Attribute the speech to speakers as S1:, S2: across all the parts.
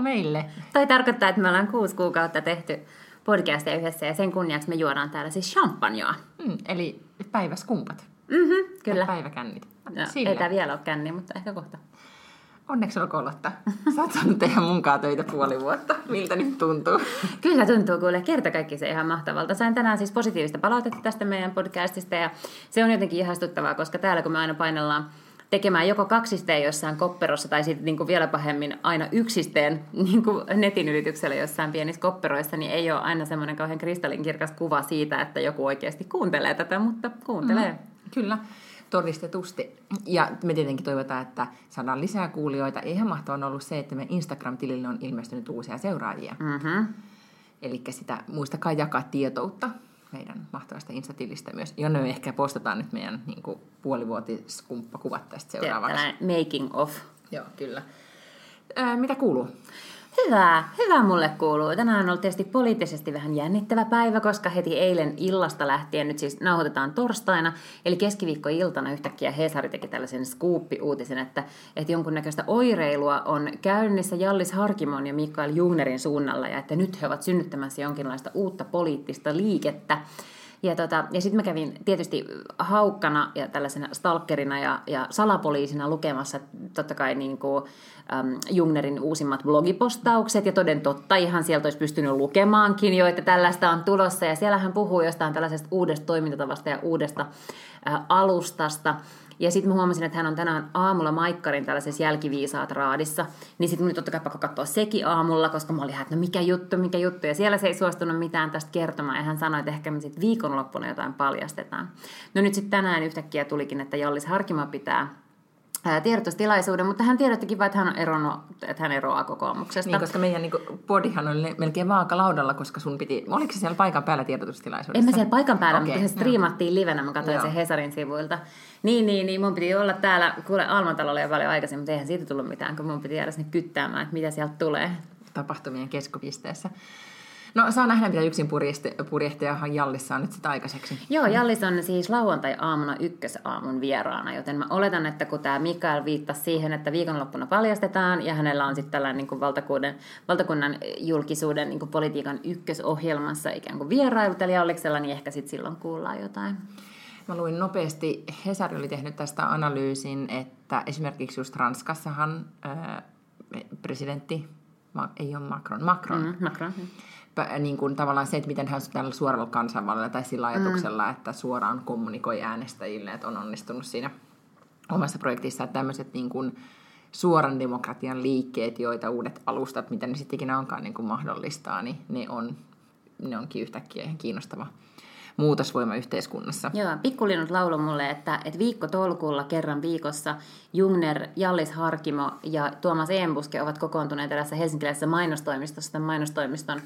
S1: meille.
S2: Toi tarkoittaa, että me ollaan kuusi kuukautta tehty podcastia yhdessä ja sen kunniaksi me juodaan täällä siis champagnea.
S1: Mm, eli päiväskumpat.
S2: Mhm, kyllä.
S1: Päiväkännit.
S2: No,
S1: Sillä.
S2: ei tää vielä ole känni, mutta ehkä kohta.
S1: Onneksi olkoon Lotta. Sä oot saanut tehdä munkaan töitä puoli vuotta. Miltä nyt tuntuu?
S2: Kyllä tuntuu kuule kerta kaikki se ihan mahtavalta. Sain tänään siis positiivista palautetta tästä meidän podcastista ja se on jotenkin ihastuttavaa, koska täällä kun me aina painellaan tekemään joko kaksisteen jossain kopperossa tai sitten niin vielä pahemmin aina yksisteen niin kuin netin ylityksellä jossain pienissä kopperoissa, niin ei ole aina semmoinen kauhean kristallinkirkas kuva siitä, että joku oikeasti kuuntelee tätä, mutta kuuntelee. Mm.
S1: Kyllä, todistetusti. Ja me tietenkin toivotaan, että saadaan lisää kuulijoita. Eihän mahtavan ollut se, että meidän Instagram-tilille on ilmestynyt uusia seuraajia.
S2: Mm-hmm.
S1: Eli sitä muistakaa jakaa tietoutta meidän mahtavasta Instatilistä myös, jonne me ehkä postataan nyt meidän niin kuin, puolivuotiskumppakuvat tästä seuraavaksi.
S2: Tällainen making of.
S1: Joo, kyllä. Ää, mitä kuuluu?
S2: Hyvä, hyvä mulle kuuluu. Tänään on ollut tietysti poliittisesti vähän jännittävä päivä, koska heti eilen illasta lähtien, nyt siis nauhoitetaan torstaina, eli keskiviikkoiltana yhtäkkiä Hesari teki tällaisen skuuppi-uutisen, että, että jonkunnäköistä oireilua on käynnissä Jallis Harkimon ja Mikael Jungnerin suunnalla, ja että nyt he ovat synnyttämässä jonkinlaista uutta poliittista liikettä. Ja, tota, ja sitten mä kävin tietysti haukkana ja tällaisena stalkerina ja, ja salapoliisina lukemassa totta kai niin kuin, äm, Jungnerin uusimmat blogipostaukset. Ja toden totta, ihan sieltä olisi pystynyt lukemaankin jo, että tällaista on tulossa. Ja siellä hän puhuu jostain tällaisesta uudesta toimintatavasta ja uudesta ä, alustasta. Ja sitten mä huomasin, että hän on tänään aamulla Maikkarin tällaisessa jälkiviisaat raadissa. Niin sitten mun totta kai pakko katsoa sekin aamulla, koska mä olin että no mikä juttu, mikä juttu. Ja siellä se ei suostunut mitään tästä kertomaan. Ja hän sanoi, että ehkä me sitten viikonloppuna jotain paljastetaan. No nyt sitten tänään yhtäkkiä tulikin, että Jallis Harkima pitää tiedotustilaisuuden, mutta hän tiedottikin vain, että hän on eronnut, että hän eroaa kokoomuksesta.
S1: Niin, koska meidän niin podihan oli melkein vaakalaudalla, koska sun piti, oliko se siellä paikan päällä tiedotustilaisuudessa?
S2: En mä siellä paikan päällä, okay, mutta se striimattiin livenä, mä katsoin sen Hesarin sivuilta. Niin, niin, niin, mun piti olla täällä, kuule Almantalolla jo paljon aikaisemmin, mutta eihän siitä tullut mitään, kun mun piti jäädä sinne kyttäämään, että mitä sieltä tulee.
S1: Tapahtumien keskopisteessä. No saa nähdä, mitä yksin purjehtajahan Jallissa on nyt sitä aikaiseksi.
S2: Joo, Jallis on siis lauantai-aamuna ykkösaamun vieraana, joten mä oletan, että kun tämä Mikael viittasi siihen, että viikonloppuna paljastetaan ja hänellä on sitten tällainen niin valtakunnan, valtakunnan julkisuuden niin kuin politiikan ykkösohjelmassa ikään kuin vierailu tällä Jalliksella, niin ehkä sitten silloin kuullaan jotain.
S1: Mä luin nopeasti, Hesari oli tehnyt tästä analyysin, että esimerkiksi just Ranskassahan ää, presidentti, ei ole Macron, Macron,
S2: mm, Macron
S1: niin. Kuin tavallaan se, että miten hän tällä suoralla kansanvallalla tai sillä ajatuksella, mm. että suoraan kommunikoi äänestäjille, että on onnistunut siinä omassa projektissa, että tämmöiset niin kuin suoran demokratian liikkeet, joita uudet alustat, mitä ne sitten ikinä onkaan niin kuin mahdollistaa, niin ne, on, ne onkin yhtäkkiä ihan kiinnostava muutosvoima yhteiskunnassa.
S2: Joo, pikkulinnut laulu mulle, että, että viikko tolkulla kerran viikossa Jungner, Jallis Harkimo ja Tuomas Embuske ovat kokoontuneet erässä helsinkiläisessä mainostoimistossa, tämän mainostoimiston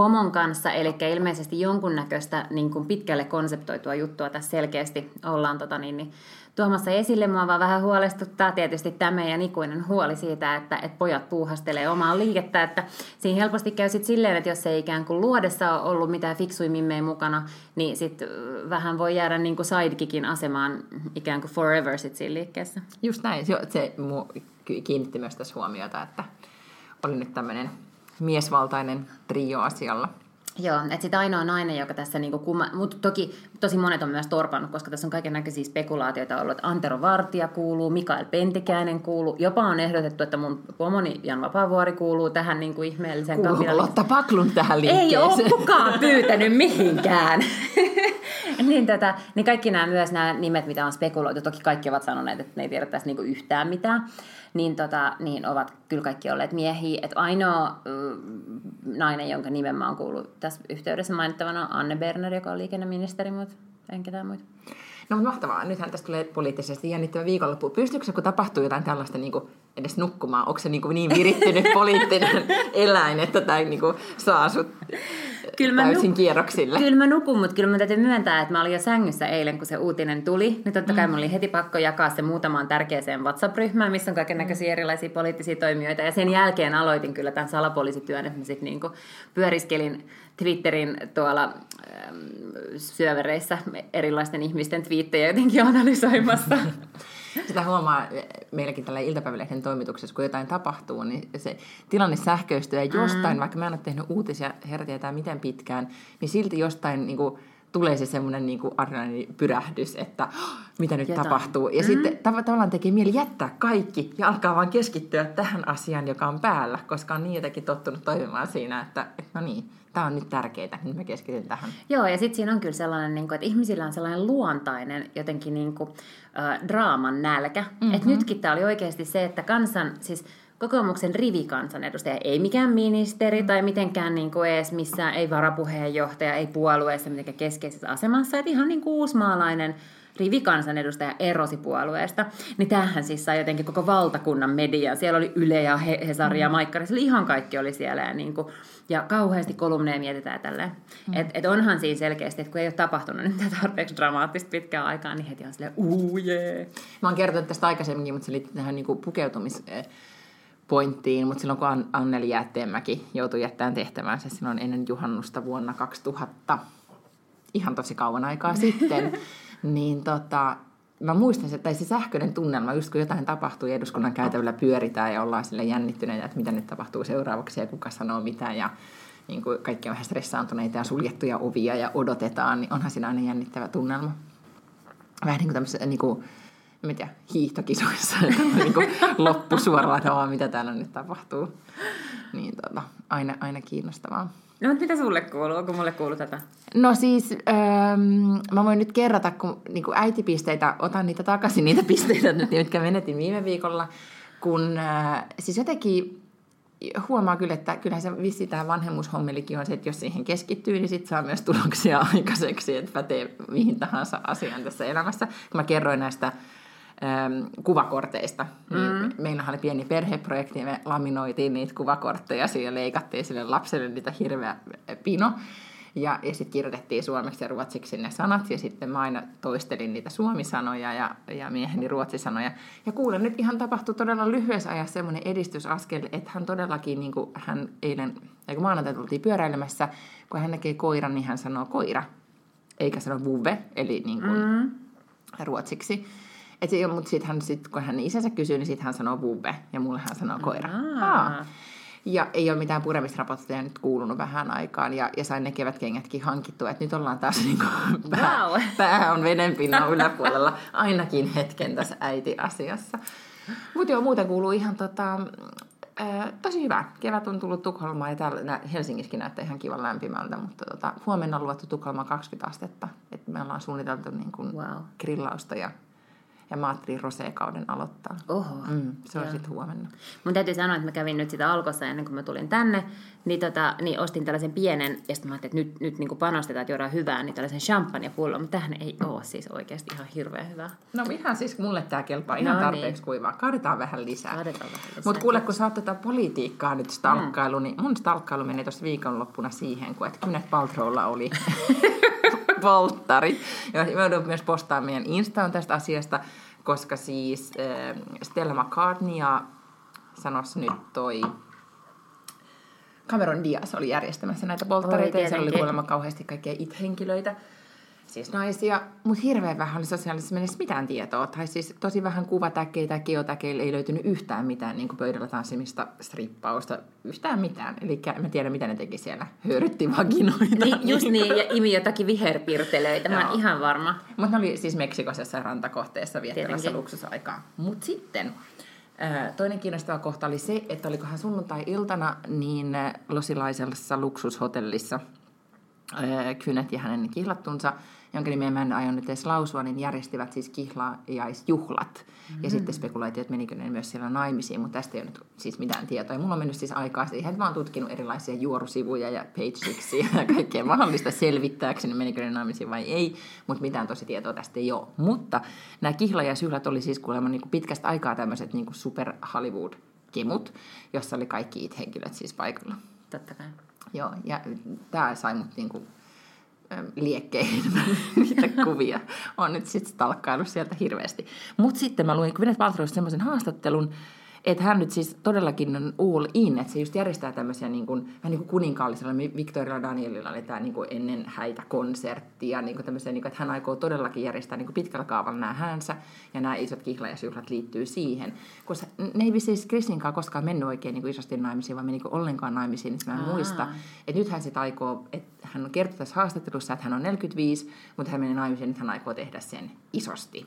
S2: pomon kanssa, eli ilmeisesti jonkunnäköistä niin kuin pitkälle konseptoitua juttua tässä selkeästi ollaan tota, niin, niin, tuomassa esille. Mua vaan vähän huolestuttaa tietysti tämä meidän ikuinen huoli siitä, että, että pojat puuhastelee omaa liikettä, että siinä helposti käy sitten silleen, että jos ei ikään kuin luodessa ole ollut mitään fiksuimimmeen mukana, niin sitten vähän voi jäädä niin kuin sidekickin asemaan ikään kuin forever sit siinä liikkeessä.
S1: Just näin, se, se kiinnitti myös tässä huomiota, että oli nyt tämmöinen miesvaltainen trio asialla.
S2: Joo, että sitten ainoa nainen, joka tässä, niinku kumma, mutta toki tosi monet on myös torpannut, koska tässä on kaiken näköisiä spekulaatioita ollut, että Antero Vartija kuuluu, Mikael Pentikäinen kuuluu, jopa on ehdotettu, että mun pomoni Jan Vapaavuori kuuluu tähän niin kuin ihmeelliseen
S1: Kuuluuko Lotta Paklun tähän liikkeeseen?
S2: Ei ole kukaan pyytänyt mihinkään. niin, tätä, niin kaikki nämä myös nämä nimet, mitä on spekuloitu, toki kaikki ovat sanoneet, että ne ei tiedä tässä niinku yhtään mitään niin, tota, niin ovat kyllä kaikki olleet miehiä. Et ainoa mm, nainen, jonka nimen mä oon kuullut tässä yhteydessä mainittavana on Anne Berner, joka on liikenneministeri, mutta en ketään muita.
S1: No mutta mahtavaa. Nythän tästä tulee poliittisesti jännittävä viikonloppu. Pystyykö se, kun tapahtuu jotain tällaista niin kuin edes nukkumaan? Onko se niin, kuin niin virittynyt poliittinen eläin, että tämä niin kuin saa sut kyllä täysin nuk- kierroksille?
S2: Kyllä mä nukun, mutta kyllä mä täytyy myöntää, että mä olin jo sängyssä eilen, kun se uutinen tuli. Niin totta kai mm. oli heti pakko jakaa se muutamaan tärkeäseen WhatsApp-ryhmään, missä on kaiken näköisiä mm. erilaisia poliittisia toimijoita. Ja sen jälkeen aloitin kyllä tämän salapoliisityön, että mä sitten niin pyöriskelin Twitterin tuolla ähm, syövereissä erilaisten ihmisten twiittejä jotenkin analysoimassa.
S1: Sitä huomaa meilläkin tällä iltapäivälehden toimituksessa, kun jotain tapahtuu, niin se tilanne sähköistyy ja jostain, mm. vaikka mä en ole tehnyt uutisia herra miten pitkään, niin silti jostain niin kuin, tulee se semmoinen niin pyrähdys, että oh, mitä nyt Jotain. tapahtuu. Ja mm. sitten tav- tavallaan tekee mieli jättää kaikki ja alkaa vaan keskittyä tähän asiaan, joka on päällä, koska on niin jotenkin tottunut toimimaan siinä, että, että no niin, tämä on nyt tärkeää, nyt mä keskityn tähän.
S2: Joo, ja sitten siinä on kyllä sellainen, niin kuin, että ihmisillä on sellainen luontainen jotenkin niin kuin, äh, draaman nälkä. Mm-hmm. Että nytkin tämä oli oikeasti se, että kansan, siis kokoomuksen rivikansanedustaja, ei mikään ministeri tai mitenkään niin kuin edes missään, ei varapuheenjohtaja, ei puolueessa mitenkään keskeisessä asemassa, että ihan niin kuin uusmaalainen rivikansanedustaja erosi puolueesta, niin tämähän siis sai jotenkin koko valtakunnan media. Siellä oli Yle ja Hesari ja mm. Maikkari, siellä ihan kaikki oli siellä ja, niin kuin, ja kauheasti kolumneja mietitään tälleen. Mm. Et, et onhan siinä selkeästi, että kun ei ole tapahtunut nyt tarpeeksi dramaattista pitkään aikaa, niin heti on silleen, uu jee.
S1: Mä oon kertonut tästä aikaisemminkin, mutta se liittyy tähän niin pukeutumis pointtiin, mutta silloin kun Anneli Jäätteenmäki joutui jättämään tehtävänsä silloin ennen juhannusta vuonna 2000, ihan tosi kauan aikaa sitten, niin tota, mä muistan, että se sähköinen tunnelma, just kun jotain tapahtuu ja eduskunnan käytävällä pyöritään ja ollaan sille jännittyneitä, että mitä nyt tapahtuu seuraavaksi ja kuka sanoo mitä ja niin kuin kaikki on vähän stressaantuneita ja suljettuja ovia ja odotetaan, niin onhan siinä aina jännittävä tunnelma. Vähän niin kuin tämmöisessä niin kuin, en tiedä, hiihtokisoissa, niin kuin loppusuoralla mitä täällä nyt tapahtuu. Niin tota, aina, aina kiinnostavaa.
S2: No, mutta mitä sulle kuuluu? Onko mulle kuuluu tätä?
S1: No siis, ähm, mä voin nyt kerrata, kun niin kuin äitipisteitä, otan niitä takaisin, niitä pisteitä, nyt, mitkä menetin viime viikolla, kun äh, siis jotenkin huomaa kyllä, että kyllähän se vissi tämä vanhemmuushommelikin on se, että jos siihen keskittyy, niin sitten saa myös tuloksia aikaiseksi, että pätee mihin tahansa asiaan tässä elämässä. Kun mä kerroin näistä ähm, kuvakorteista. Mm. Meillähän oli pieni perheprojekti ja me laminoitiin niitä kuvakortteja ja leikattiin sille lapselle niitä hirveä pino. Ja, ja sitten kirjoitettiin suomeksi ja ruotsiksi ne sanat, ja sitten mä aina toistelin niitä suomisanoja ja, ja mieheni ruotsisanoja. Ja kuulen, nyt ihan tapahtui todella lyhyessä ajassa semmoinen edistysaskel, että hän todellakin, niin kuin hän eilen, ja kun maanantai tultiin pyöräilemässä, kun hän näkee koiran, niin hän sanoo koira, eikä sano vuve, eli niin kuin mm. ruotsiksi. Et se, mutta sitten hän, sit, kun hän isänsä kysyy, niin sitten hän sanoo vube ja mulle hän sanoo koira. Aa. Ja ei ole mitään puremisraportteja nyt kuulunut vähän aikaan. Ja, ja sain ne kevätkengätkin hankittua. Että nyt ollaan taas niin kuin pää, wow. pää on vedenpinnan yläpuolella ainakin hetken tässä äiti-asiassa. Mutta joo, muuten kuuluu ihan tota, ää, tosi hyvä. Kevät on tullut Tukholmaan ja täällä Helsingissäkin näyttää ihan kivan lämpimältä, mutta tota, huomenna on luvattu Tukholmaan 20 astetta. Et me ollaan suunniteltu niin kuin wow. grillausta ja ja mä ajattelin Rosé-kauden aloittaa.
S2: Oho.
S1: Mm, se on sitten huomenna.
S2: Mun täytyy sanoa, että mä kävin nyt sitä alkossa ennen kuin mä tulin tänne, niin, tota, niin ostin tällaisen pienen, ja sitten mä ajattelin, että nyt, nyt niin panostetaan, että juodaan hyvää, niin tällaisen champagnepullon, mutta tähän ei ole siis oikeasti ihan hirveän hyvää.
S1: No ihan siis mulle tämä kelpaa ihan no, tarpeeksi niin. kuivaa. Kaadetaan vähän lisää.
S2: Kaadetaan vähän lisää.
S1: Mutta kuule, kun sä oot tätä politiikkaa nyt stalkkailu, mm. niin mun stalkkailu meni tuossa viikonloppuna siihen, kun et Kynet Paltrowlla oli polttarit. Ja mä joudun myös postaamaan meidän Instaan tästä asiasta, koska siis äh, Stella McCartney ja sanos nyt toi Cameron Diaz oli järjestämässä näitä polttareita ja siellä oli kuulemma kauheasti kaikkia it-henkilöitä siis naisia, mutta hirveän vähän oli sosiaalisessa mielessä mitään tietoa. Tai siis tosi vähän kuvatäkkeitä geotäkeillä ei löytynyt yhtään mitään niin pöydällä tanssimista, strippausta, yhtään mitään. Eli en tiedä, mitä ne teki siellä. Höyrytti vaginoita.
S2: Niin, just niin, ja imi jotakin viherpirtelöitä, mä oon ihan varma.
S1: Mutta ne oli siis Meksikossa rantakohteessa viettämässä luksusaikaa. Mutta sitten Toinen kiinnostava kohta oli se, että olikohan sunnuntai-iltana niin losilaisessa luksushotellissa Kynet ja hänen kihlattunsa jonka nimeä mä en aion nyt edes lausua, niin järjestivät siis kihlajaisjuhlat. Mm-hmm. Ja mm. sitten spekuloitiin, että menikö ne myös siellä naimisiin, mutta tästä ei ole nyt siis mitään tietoa. Ja mulla on mennyt siis aikaa siihen, että mä oon tutkinut erilaisia juorusivuja ja pageiksi ja kaikkea mahdollista selvittääkseni, menikö ne naimisiin vai ei, mutta mitään tosi tietoa tästä ei ole. Mutta nämä kihlajaisjuhlat oli siis kuulemma niin kuin pitkästä aikaa tämmöiset niin kuin super Hollywood-kemut, jossa oli kaikki it-henkilöt siis paikalla.
S2: Totta kai.
S1: Joo, ja tämä sai mut niinku liekkeihin niitä kuvia. on nyt sitten stalkkailu sieltä hirveästi. Mutta sitten mä luin Gwyneth Paltrowsta semmoisen haastattelun, että hän nyt siis todellakin on all in, että se just järjestää tämmöisiä niin kuin, vähän niin kuin kuninkaallisella, Victoria Danielilla oli tämä niin kuin ennen häitä konserttia, niin kuin tämmöisiä, niin kuin, että hän aikoo todellakin järjestää niin kuin pitkällä kaavalla nämä häänsä, ja nämä isot kihlajaisjuhlat liittyy siihen. Koska ne ei siis Kristinkaan koskaan mennyt oikein niin kuin isosti naimisiin, vaan meni niin ollenkaan naimisiin, niin mä en Aa. muista. Että nyt hän sitten aikoo, että hän on kertonut tässä haastattelussa, että hän on 45, mutta hän meni naimisiin, nyt hän aikoo tehdä sen isosti.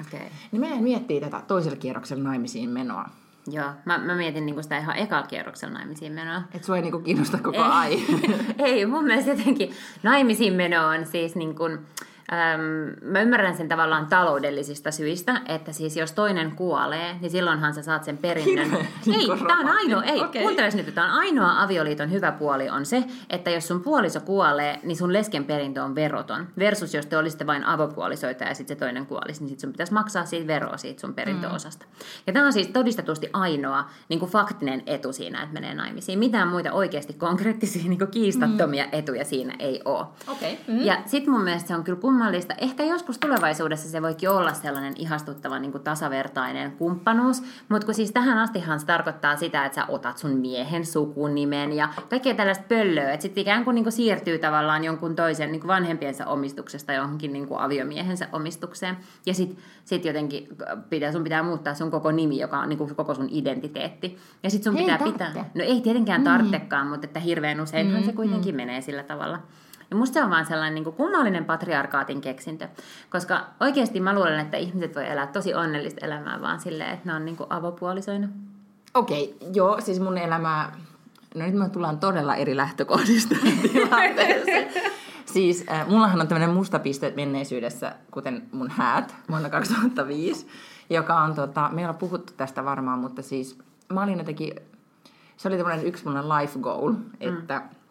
S2: Okay.
S1: Niin meidän miettii tätä toisella kierroksella naimisiin menoa.
S2: Joo, mä, mä mietin niinku sitä ihan ekalla kierroksella naimisiin menoa.
S1: Et sua ei niinku kiinnosta koko ajan.
S2: ei, mun mielestä jotenkin naimisiin meno on siis niin kuin, Mä ymmärrän sen tavallaan taloudellisista syistä, että siis jos toinen kuolee, niin silloinhan sä saat sen perinnön. Ei, tämä on ainoa, ei, okay. nyt, että on ainoa avioliiton hyvä puoli on se, että jos sun puoliso kuolee, niin sun lesken perintö on veroton. Versus jos te olisitte vain avopuolisoita ja sitten se toinen kuolisi, niin sit sun pitäisi maksaa siitä veroa siitä sun perintöosasta. Mm. Ja tämä on siis todistetusti ainoa niin kuin faktinen etu siinä, että menee naimisiin. Mitään muita oikeasti konkreettisia niin kuin kiistattomia mm. etuja siinä ei ole.
S1: Okay. Mm.
S2: Ja sitten mun mielestä se on kyllä kummallista. Ehkä joskus tulevaisuudessa se voikin olla sellainen ihastuttava niin kuin tasavertainen kumppanuus, mutta kun siis tähän astihan se tarkoittaa sitä, että sä otat sun miehen sukunimen ja kaikkea tällaista pöllöä, että sitten ikään kuin, niin kuin siirtyy tavallaan jonkun toisen niin kuin vanhempiensa omistuksesta johonkin niin kuin aviomiehensä omistukseen. Ja sitten sit jotenkin pitää, sun pitää muuttaa sun koko nimi, joka on niin kuin koko sun identiteetti. Ja sitten sun
S1: ei
S2: pitää
S1: tarvitse.
S2: pitää... No ei tietenkään tarvitsekaan, mm. mutta että hirveän useinhan mm, se kuitenkin mm. menee sillä tavalla. Ja musta se on vaan sellainen niin kuin kummallinen patriarkaatin keksintö, koska oikeasti mä luulen, että ihmiset voi elää tosi onnellista elämää vaan silleen, että ne on niin kuin avopuolisoina.
S1: Okei, okay, joo, siis mun elämää, no nyt me tullaan todella eri lähtökohdista tilanteeseen. Siis äh, mullahan on tämmöinen musta piste menneisyydessä, kuten mun häät vuonna 2005, joka on, tota, meillä on puhuttu tästä varmaan, mutta siis mä olin jotenkin, se oli tämmöinen yksi mun life goal, että mm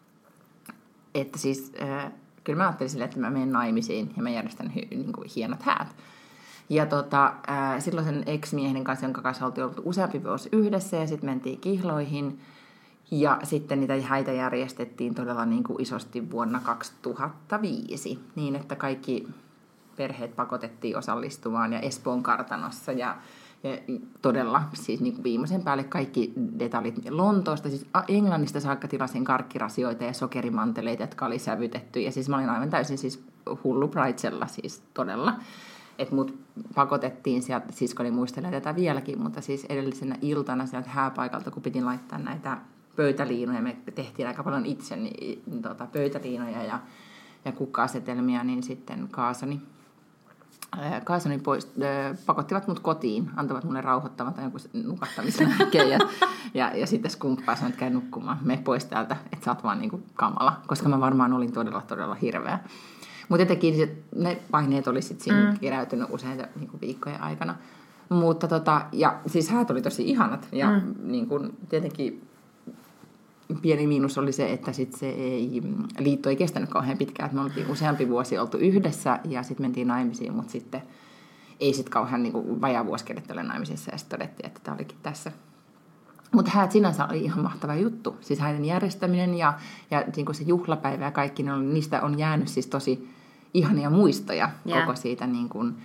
S1: että siis äh, kyllä mä ajattelin silleen, että mä menen naimisiin ja mä järjestän hy, niin kuin, hienot häät. Ja tota, äh, silloin sen ex-miehen kanssa, jonka kanssa oltiin ollut useampi vuosi yhdessä ja sitten mentiin kihloihin. Ja sitten niitä häitä järjestettiin todella niin kuin isosti vuonna 2005, niin että kaikki perheet pakotettiin osallistumaan ja Espoon kartanossa ja todella siis niin kuin viimeisen päälle kaikki detaljit Lontoosta, siis Englannista saakka tilasin karkkirasioita ja sokerimanteleita, jotka oli sävytetty. Ja siis mä olin aivan täysin siis hullu Brightsella siis todella. Että mut pakotettiin sieltä, siskoni muistelee tätä vieläkin, mutta siis edellisenä iltana sieltä hääpaikalta, kun piti laittaa näitä pöytäliinoja, me tehtiin aika paljon itse niin, tota, pöytäliinoja ja, ja kukka-asetelmia, niin sitten kaasani Kaisonin pois, pakottivat mut kotiin, antavat mulle rauhoittavan tai jonkun nukattamisen ja, ja, ja sitten skumppaa sanoi, että käy nukkumaan, me pois täältä, että sä oot vaan niinku kamala, koska mä varmaan olin todella, todella hirveä. Mutta jotenkin ne paineet oli sitten siinä mm. keräytynyt useita niinku viikkojen aikana. Mutta tota, ja siis häät oli tosi ihanat ja mm. niin kun, tietenkin pieni miinus oli se, että sit se ei, liitto ei kestänyt kauhean pitkään. Että me oltiin useampi vuosi oltu yhdessä ja sitten mentiin naimisiin, mutta sitten ei sitten kauhean niin kuin, vajaa vuosi naimisissa ja sitten todettiin, että tämä olikin tässä. Mutta häät sinänsä oli ihan mahtava juttu. Siis häiden järjestäminen ja, ja niin kuin se juhlapäivä ja kaikki, ne on, niistä on jäänyt siis tosi ihania muistoja yeah. koko siitä niin kuin,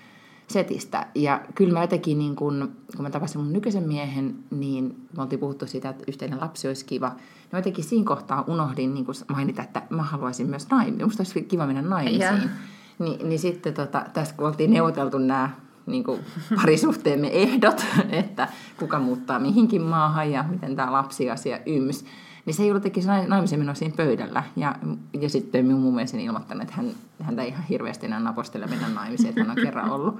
S1: setistä. Ja kyllä mä jotenkin, niin kun, kun mä tapasin mun nykyisen miehen, niin me oltiin puhuttu siitä, että yhteinen lapsi olisi kiva. Niin jotenkin siinä kohtaa unohdin niin mainita, että mä haluaisin myös naimisiin. Musta olisi kiva mennä naimisiin. Yeah. Ni, niin sitten tota, tässä kun oltiin neuvoteltu nämä niin kuin parisuhteemme ehdot, että kuka muuttaa mihinkin maahan ja miten tämä lapsiasia yms, niin se ei ollut jotenkin naimisen menoa siinä pöydällä. Ja, ja sitten minun mun mielestä ilmoittanut, että hän, häntä ei ihan hirveästi enää napostele mennä naimisiin, että hän on kerran ollut.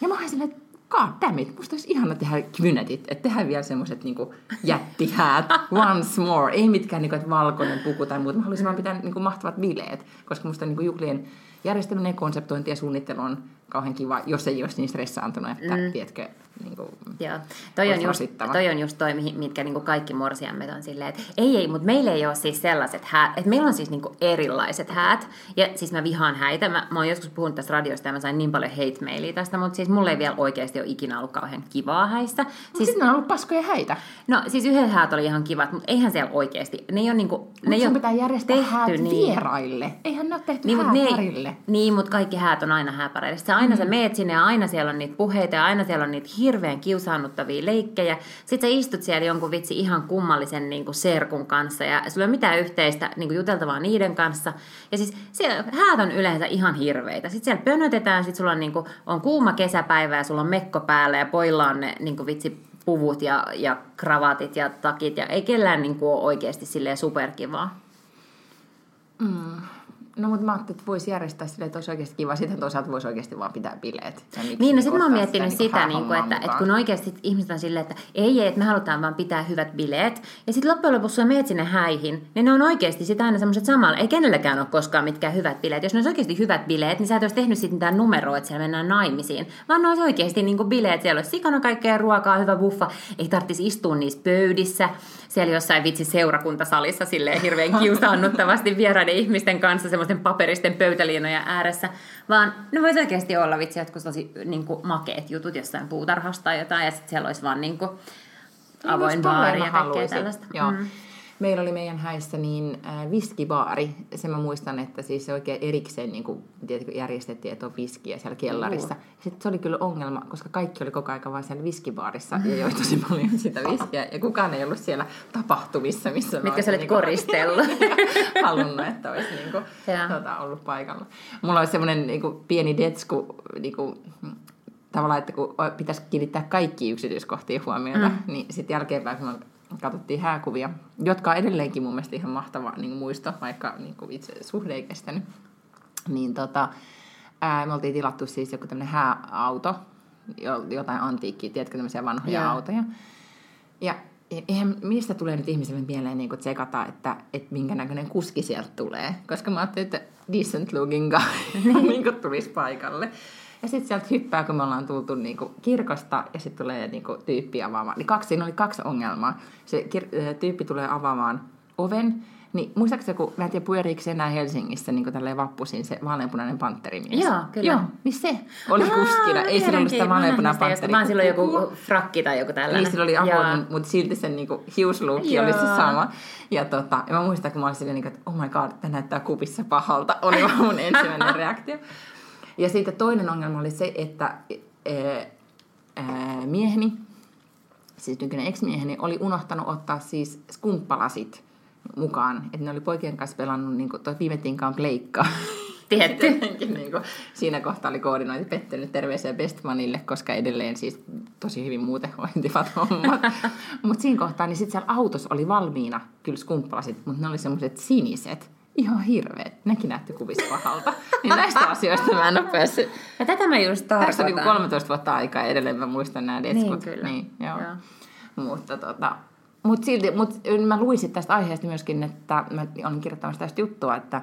S1: Ja mä olin että god damn it, musta olisi ihana tehdä kynetit, että tehdään vielä semmoiset niin jättihäät once more. Ei mitkään niin kuin, että valkoinen puku tai muuta. Mä haluaisin vaan pitää niin kuin, mahtavat bileet, koska musta niin kuin, juhlien järjestäminen, konseptointi ja suunnittelu on kauhean kiva, jos ei olisi niin stressaantunut, että mm. tiedätkö, niin kuin,
S2: Joo. Toi, on just, toi on just toi, mitkä niin kuin kaikki morsiammet on silleen, että ei, ei, mutta meillä ei ole siis sellaiset häät, että meillä on siis niin kuin erilaiset häät, ja siis mä vihaan häitä, mä, mä oon joskus puhunut tästä radiosta ja mä sain niin paljon hate-mailia tästä, mutta siis mulle ei vielä oikeasti ole ikinä ollut kauhean kivaa häistä.
S1: Siis, sitten on ollut paskoja häitä.
S2: No siis yhden häät oli ihan kivat, mutta eihän siellä oikeasti, ne ei ole niin kuin,
S1: ne
S2: ei
S1: pitää järjestää tehty häät niin. vieraille, eihän ne ole tehty
S2: niin,
S1: hääparille.
S2: Ne, niin, mutta kaikki häät on aina hääpareille. Sä aina mm. sä meet sinne ja aina siellä on niitä puheita ja aina siellä on niitä hirveän kiusaannuttavia leikkejä. Sitten sä istut siellä jonkun vitsi ihan kummallisen niin kuin serkun kanssa ja sulla ei ole mitään yhteistä niin kuin juteltavaa niiden kanssa. Ja siis siellä häät on yleensä ihan hirveitä. Sitten siellä pönötetään, sitten sulla on, niin kuin, on kuuma kesäpäivä ja sulla on mekko päällä ja poilla on ne niin kuin vitsi puvut ja, ja kravatit ja takit ja ei kellään niin kuin, ole oikeasti silleen superkivaa.
S1: Mm. No mutta mä ajattelin, että voisi järjestää silleen, että olisi oikeasti kiva. Sitten toisaalta voisi oikeasti vaan pitää bileet.
S2: Ja niin, no sitten mä oon miettinyt sitä, sitä niin kuin, että, että kun oikeasti ihmiset on silleen, että ei, ei, että me halutaan vaan pitää hyvät bileet. Ja sitten loppujen lopuksi sä meet sinne häihin, niin ne on oikeasti sitä aina semmoiset samalla. Ei kenelläkään ole koskaan mitkään hyvät bileet. Jos ne olisi oikeasti hyvät bileet, niin sä et olisi tehnyt sitten mitään numeroa, että siellä mennään naimisiin. Vaan ne olisi oikeasti niin kuin bileet. Siellä olisi sikana kaikkea ruokaa, hyvä buffa. Ei tarvitsisi istua niissä pöydissä siellä jossain vitsi seurakuntasalissa silleen hirveän kiusaannuttavasti vieraiden ihmisten kanssa semmoisten paperisten pöytäliinojen ääressä, vaan ne voisi oikeasti olla vitsi jotkut tosi niin kuin, makeet jutut jossain puutarhasta tai jotain, ja sitten siellä olisi vaan niin kuin, avoin baari ja kaikkea tällaista.
S1: Joo. Mm meillä oli meidän häissä niin äh, viskibaari. Se mä muistan, että siis se oikein erikseen niin kuin, tietysti, järjestettiin, että on viskiä siellä kellarissa. Uh. Sitten se oli kyllä ongelma, koska kaikki oli koko aika vain siellä viskibaarissa ja joi tosi paljon sitä viskiä. Ja kukaan ei ollut siellä tapahtumissa, missä
S2: Mitkä sä olet niin koristellut.
S1: halunnut, että olisi niin kuin, tota, ollut paikalla. Mulla oli semmoinen niin kuin, pieni detsku, niin kuin, tavallaan, että kun pitäisi kiinnittää kaikki yksityiskohtiin huomiota, mm. niin sitten jälkeenpäin, kun katsottiin hääkuvia, jotka on edelleenkin mun mielestä ihan mahtava niin muisto, vaikka niin kuin itse suhde ei kestänyt. Niin tota, ää, me oltiin tilattu siis joku tämmöinen hääauto, jotain antiikkiä, tiedätkö, tämmöisiä vanhoja yeah. autoja. Ja eihän, mistä tulee nyt ihmiselle mieleen niin tsekata, että, että minkä näköinen kuski sieltä tulee. Koska mä ajattelin, että decent looking guy niin tulisi paikalle. Ja sitten sieltä hyppää, kun me ollaan tultu niinku kirkosta ja sitten tulee niinku tyyppi avaamaan. Niin kaksi, siinä oli kaksi ongelmaa. Se kir- tyyppi tulee avaamaan oven, niin muistaakseni, kun mä en tiedä pyöriikö enää Helsingissä niin tälleen vappusin se vaaleanpunainen panterimies?
S2: Joo, kyllä. Joo,
S1: niin se oli Aa, kuskina. Ei sillä ollut sitä vaaleanpunainen pantteri.
S2: Vaan silloin joku frakki tai joku tällainen.
S1: Niin, sillä oli avoin, mutta silti sen niin hiusluukki oli se sama. Ja, tota, ja mä muistan, kun mä olin silleen, niin että oh my god, tämä näyttää kupissa pahalta. Oli vaan mun ensimmäinen reaktio. Ja sitten toinen ongelma oli se, että ää, ää, mieheni, siis nykyinen ex-mieheni, oli unohtanut ottaa siis skumppalasit mukaan. Että ne oli poikien kanssa pelannut niin kuin, viime tinkaan pleikkaa.
S2: Tietty.
S1: niin kuin, siinä kohtaa oli koordinointi pettynyt terveisiä Bestmanille, koska edelleen siis tosi hyvin muuten hoitivat hommat. mutta siinä kohtaa, niin sitten siellä autossa oli valmiina kyllä skumppalasit, mutta ne oli semmoiset siniset ihan hirveet. Nekin näytti kuvissa pahalta. niin näistä asioista mä en ole päässyt.
S2: Ja tätä mä just tarkoitan.
S1: Tässä on 13 vuotta aikaa edelleen, mä muistan nämä deskut.
S2: Niin, kyllä.
S1: Niin, joo. joo. Mutta tota, mut silti, mut mä luisin tästä aiheesta myöskin, että mä olen kirjoittamassa tästä juttua, että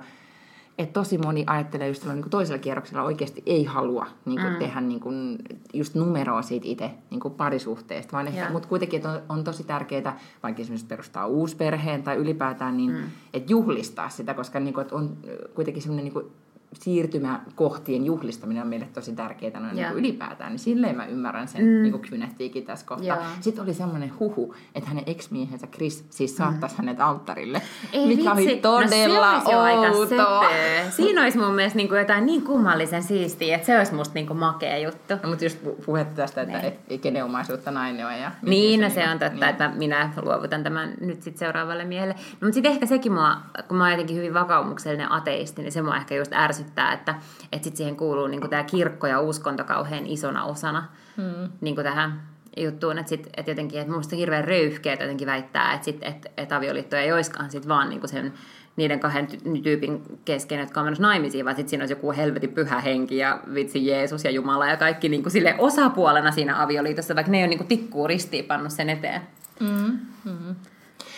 S1: että tosi moni ajattelee just niin toisella kierroksella oikeasti ei halua niin kuin mm. tehdä niin kuin, just numeroa siitä itse niin kuin parisuhteesta, vaan ehkä, mutta kuitenkin että on, on tosi tärkeää, vaikka esimerkiksi perustaa uusperheen tai ylipäätään, niin, mm. että juhlistaa sitä, koska niin kuin, että on kuitenkin semmoinen niin kuin, siirtymäkohtien juhlistaminen on meille tosi tärkeää noin niin ylipäätään, niin silleen mä ymmärrän sen mm. niin kynettiikin tässä kohtaa. Sitten oli semmoinen huhu, että hänen ex-miehensä Chris siis saattaisi mm. hänet alttarille,
S2: Ei
S1: mikä
S2: vitsi.
S1: oli todella no, outoa.
S2: Siinä olisi mun mielestä niin kuin jotain niin kummallisen siistiä, että se olisi musta niin kuin makea juttu.
S1: No, mutta just puhetta tästä, että niin. kenen omaisuutta nainen on. Ja
S2: niin, no se, se on totta, niin. että minä luovutan tämän nyt sitten seuraavalle miehelle. No, mutta sitten ehkä sekin mua, kun mä oon jotenkin hyvin vakaumuksellinen ateisti, niin se mua ehkä just ärsyttää ärsyttää, että, että sit siihen kuuluu niin tämä kirkko ja uskonto kauhean isona osana hmm. niin tähän juttuun, että, sit, että jotenkin, että musta hirveän röyhkeä jotenkin väittää, että, sit, että, että avioliitto ei olisikaan sit vaan niin sen niiden kahden tyypin kesken, jotka on menossa naimisiin, vaan sitten siinä olisi joku helvetin pyhä henki ja vitsi Jeesus ja Jumala ja kaikki niin kuin sille osapuolena siinä avioliitossa, vaikka ne ei ole niin tikkuu ristiin pannut sen eteen.
S1: Mm, mm.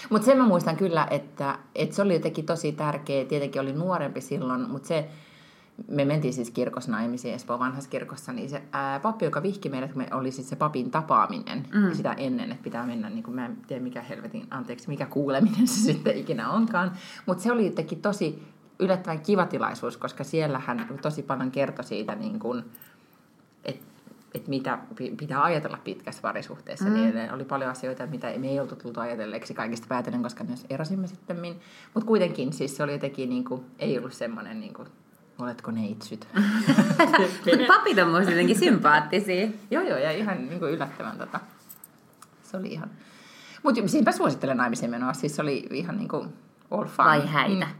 S1: Mutta sen mä muistan kyllä, että, että se oli jotenkin tosi tärkeä. Tietenkin oli nuorempi silloin, mutta se, me mentiin siis kirkossa naimisiin Espoon vanhassa kirkossa, niin se ää, pappi, joka vihki meidät, me oli siis se papin tapaaminen mm. sitä ennen, että pitää mennä, niin kuin mä en tiedä mikä helvetin, anteeksi, mikä kuuleminen se sitten ikinä onkaan, mutta se oli jotenkin tosi yllättävän kiva tilaisuus, koska siellä hän tosi paljon kertoi siitä, niin kuin, että että mitä pitää ajatella pitkässä parisuhteessa. Mm. Niin oli paljon asioita, mitä me ei oltu tultu ajatelleeksi kaikista päätellen, koska myös erosimme sitten. Mutta kuitenkin siis se oli jotenkin, niin kuin, ei ollut semmoinen niin kuin, oletko neitsyt?
S2: Mutta papit on musta jotenkin sympaattisia.
S1: joo, joo, ja ihan niin kuin yllättävän tota. Se oli ihan... Mutta siinpä suosittelen naimisen menoa, siis se oli ihan niin kuin all fun.
S2: Vai häitä?
S1: Mm.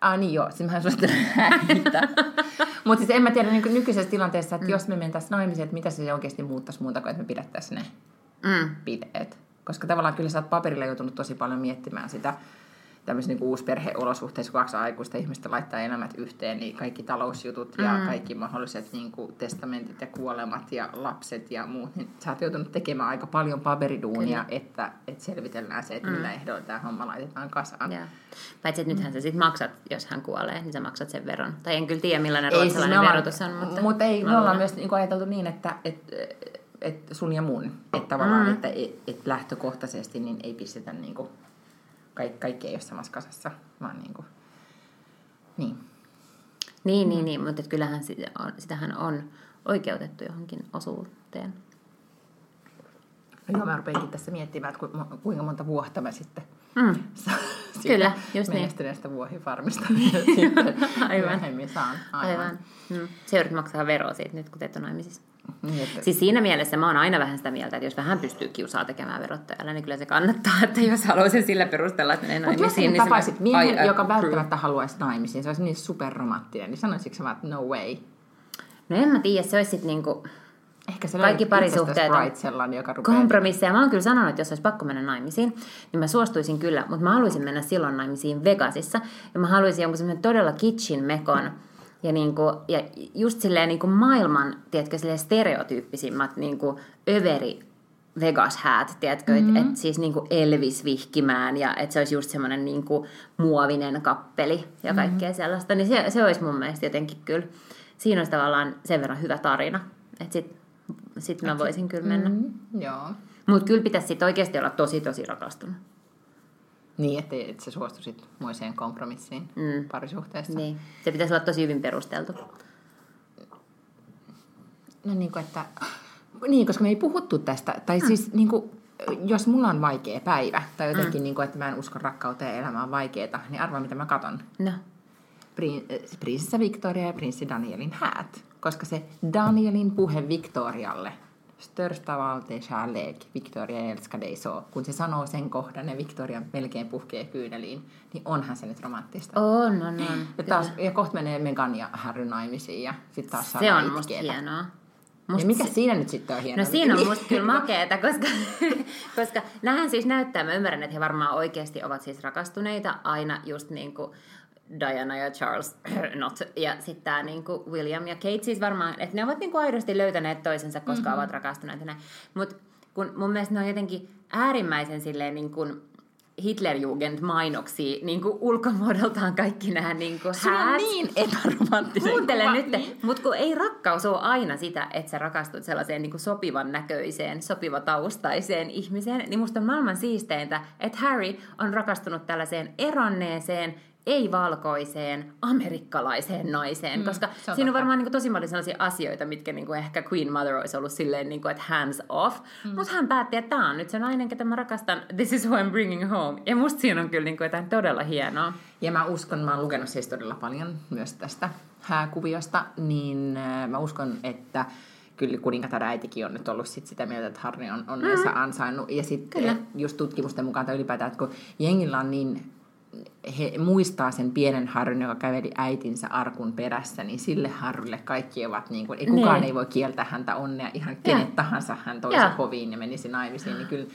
S1: Ah niin joo, siis mä suosittelen häitä. Mutta siis en mä tiedä niin nykyisessä tilanteessa, että mm. jos me mentäisiin naimisiin, että mitä se oikeasti muuttaisi muuta kuin, että me pidettäisiin ne mm. pideet. Koska tavallaan kyllä sä oot paperilla joutunut tosi paljon miettimään sitä, tämmöisissä niin uusperheolosuhteissa, kun kaksi aikuista ihmistä laittaa elämät yhteen, niin kaikki talousjutut mm. ja kaikki mahdolliset niin kuin testamentit ja kuolemat ja lapset ja muut, niin sä oot joutunut tekemään aika paljon paperiduunia, että, että selvitellään se, että mm. millä ehdoilla tämä homma laitetaan kasaan.
S2: Yeah. Paitsi, että nythän mm. sä sitten maksat, jos hän kuolee, niin sä maksat sen veron. Tai en kyllä tiedä, millainen ei, ruotsalainen siis verotus on.
S1: Mutta, mutta ei, me ollaan myös niin ajateltu niin, että, että että sun ja mun, että tavallaan, mm. että et, et lähtökohtaisesti niin ei pistetä niin kuin kaikki, kaikki ei ole samassa kasassa, vaan niin kuin, niin.
S2: Niin, niin, niin, mutta kyllähän sitä on, sitähän on oikeutettu johonkin osuuteen.
S1: Joo, mä rupeankin tässä miettimään, että kuinka monta vuotta mä sitten
S2: mm. Kyllä, just niin.
S1: menestyneestä vuohifarmista
S2: Aivan.
S1: saan.
S2: Aivan. Aivan. Mm. Seurat maksaa veroa siitä nyt, kun teet on naimisissa. Niin, että... Siis siinä mielessä mä oon aina vähän sitä mieltä, että jos vähän pystyy kiusaa tekemään verottajalle, niin kyllä se kannattaa, että jos haluaisin sillä perusteella, että menee naimisiin.
S1: Mutta jos tapaisit sillä... miehen, joka välttämättä haluaisi naimisiin, se olisi niin superromanttinen, niin sanoisitko sä vaan, että no way?
S2: No en mä tiedä, se olisi sitten niinku...
S1: Ehkä se
S2: kaikki parisuhteet on
S1: sellainen, joka
S2: kompromisseja. Mä oon kyllä sanonut, että jos olisi pakko mennä naimisiin, niin mä suostuisin kyllä, mutta mä haluaisin mennä silloin naimisiin Vegasissa. Ja mä haluaisin jonkun semmoinen todella kitchen mekon, ja, niin kuin, ja just silleen niin kuin maailman, tiedätkö, silleen stereotyyppisimmät niin kuin överi Vegas-häät, tiedätkö, mm-hmm. että et siis niin kuin Elvis vihkimään ja että se olisi just semmoinen niin kuin muovinen kappeli ja kaikkea mm-hmm. sellaista, niin se, se olisi mun mielestä jotenkin kyllä, siinä olisi tavallaan sen verran hyvä tarina, että sit, sit mä voisin kyllä mennä.
S1: Mm-hmm. Joo.
S2: Mutta kyllä pitäisi sitten oikeasti olla tosi tosi rakastunut.
S1: Niin, että, että sä suostuisit moiseen kompromissiin mm. parisuhteessa.
S2: Niin, se pitäisi olla tosi hyvin perusteltu.
S1: No niin kuin, että... Niin, koska me ei puhuttu tästä. Tai mm. siis niin kuin, jos mulla on vaikea päivä, tai jotenkin, mm. niin kuin, että mä en usko rakkauteen ja elämä on vaikeeta, niin arvaa mitä mä katon.
S2: No.
S1: Prinsessa Victoria ja prinssi Danielin häät. Koska se Danielin puhe Victorialle största av allt är kärlek, Victoria älskar dig så. Kun se sanoo sen kohdan ja Victoria melkein puhkee kyyneliin, niin onhan se nyt romanttista.
S2: On, on, on.
S1: Ja, taas, ja kohta menee Megan ja Harry naimisiin ja sitten taas
S2: Se on musta hienoa.
S1: Musta ja mikä se... siinä nyt sitten on hienoa?
S2: No siinä on musta kyllä makeeta, koska, koska nämähän siis näyttää, mä ymmärrän, että he varmaan oikeasti ovat siis rakastuneita aina just niin kuin Diana ja Charles not. Ja sitten tämä niinku William ja Kate siis varmaan, että ne ovat niinku aidosti löytäneet toisensa, koska mm-hmm. ovat rakastuneet. Mutta kun mun mielestä ne on jotenkin äärimmäisen silleen niin kuin Hitlerjugend-mainoksia niin kuin ulkomuodoltaan kaikki nämä niin kuin
S1: Se on niin epäromanttinen
S2: Kuuntele nyt, niin. mutta kun ei rakkaus ole aina sitä, että sä rakastut sellaiseen niin kuin sopivan näköiseen, sopivataustaiseen ihmiseen, niin musta on maailman siisteintä, että Harry on rakastunut tällaiseen eronneeseen, ei-valkoiseen, amerikkalaiseen naiseen, mm, koska on siinä on varmaan niin kuin, tosi paljon sellaisia asioita, mitkä niin kuin, ehkä Queen Mother olisi ollut silleen, niin kuin, että hands off, mm. mutta hän päätti, että tämä on nyt se nainen, ketä mä rakastan, this is who I'm bringing home, ja musta siinä on kyllä niin kuin, jotain todella hienoa.
S1: Ja mä uskon, mä oon lukenut siis todella paljon myös tästä hääkuviosta, niin äh, mä uskon, että kyllä kuningatar äitikin on nyt ollut sit sitä mieltä, että Harri on onnensa mm. ansainnut. Ja sitten just tutkimusten mukaan tai ylipäätään, että kun jengillä on niin he muistaa sen pienen Harryn, joka käveli äitinsä arkun perässä, niin sille Harrylle kaikki ovat niin kuin, ei kukaan ne. ei voi kieltää häntä onnea, ihan kenet ja. tahansa hän toisi hoviin ja menisi naimisiin, niin kyllä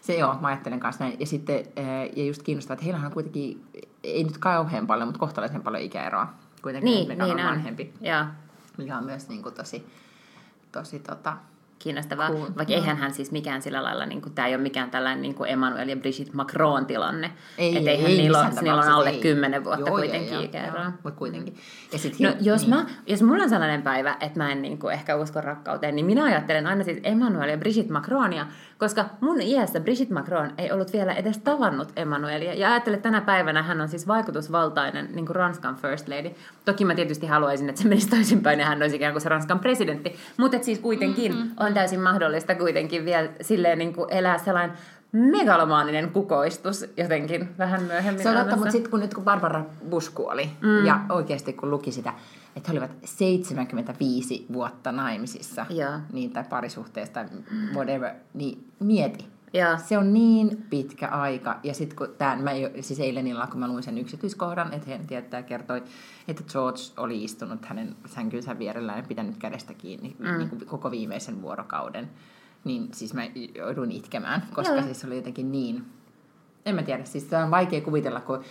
S1: se joo, mä ajattelen kanssa näin. Ja sitten, eh, ja just kiinnostaa, että heillähän on kuitenkin, ei nyt kauhean paljon, mutta kohtalaisen paljon ikäeroa. Kuitenkin
S2: niin, niin
S1: on
S2: vanhempi. Ja.
S1: Mikä on myös niin kuin tosi, tosi tota,
S2: kiinnostavaa. Cool. Vaikka eihän hän siis mikään sillä lailla, niin kuin, tämä ei ole mikään tällainen niin kuin Emmanuel ja Brigitte Macron tilanne. Ei, että eihän ei, niillä, on, niillä on alle kymmenen vuotta joo, kuitenkin ikäeroa.
S1: Mutta kuitenkin.
S2: Ja sit, no, jos, niin. mä, jos mulla on sellainen päivä, että mä en niin kuin, ehkä usko rakkauteen, niin minä ajattelen aina siis Emmanuel ja Brigitte Macronia, koska mun iässä Brigitte Macron ei ollut vielä edes tavannut Emmanuelia. Ja ajattelen, että tänä päivänä hän on siis vaikutusvaltainen niin kuin Ranskan first lady. Toki mä tietysti haluaisin, että se menisi toisinpäin ja hän olisi ikään kuin se Ranskan presidentti. Mutta siis kuitenkin mm-hmm. on täysin mahdollista kuitenkin vielä silleen niin kuin elää sellainen megalomaaninen kukoistus jotenkin vähän myöhemmin.
S1: Se on totta, mutta sitten kun nyt kun Barbara Bush kuoli, mm. ja oikeasti kun luki sitä, että he olivat 75 vuotta naimisissa,
S2: Joo.
S1: niin, tai parisuhteesta, whatever, niin mieti.
S2: Joo.
S1: Se on niin pitkä aika. Ja sitten kun tämä, mä jo, siis eilen illalla, kun mä luin sen yksityiskohdan, että hän tietää kertoi, että George oli istunut hänen sänkynsä vierellään ja pitänyt kädestä kiinni mm. niin kuin koko viimeisen vuorokauden. Niin siis mä joudun itkemään, koska
S2: Joo.
S1: siis se oli jotenkin niin... En mä tiedä, siis tämä on vaikea kuvitella, kun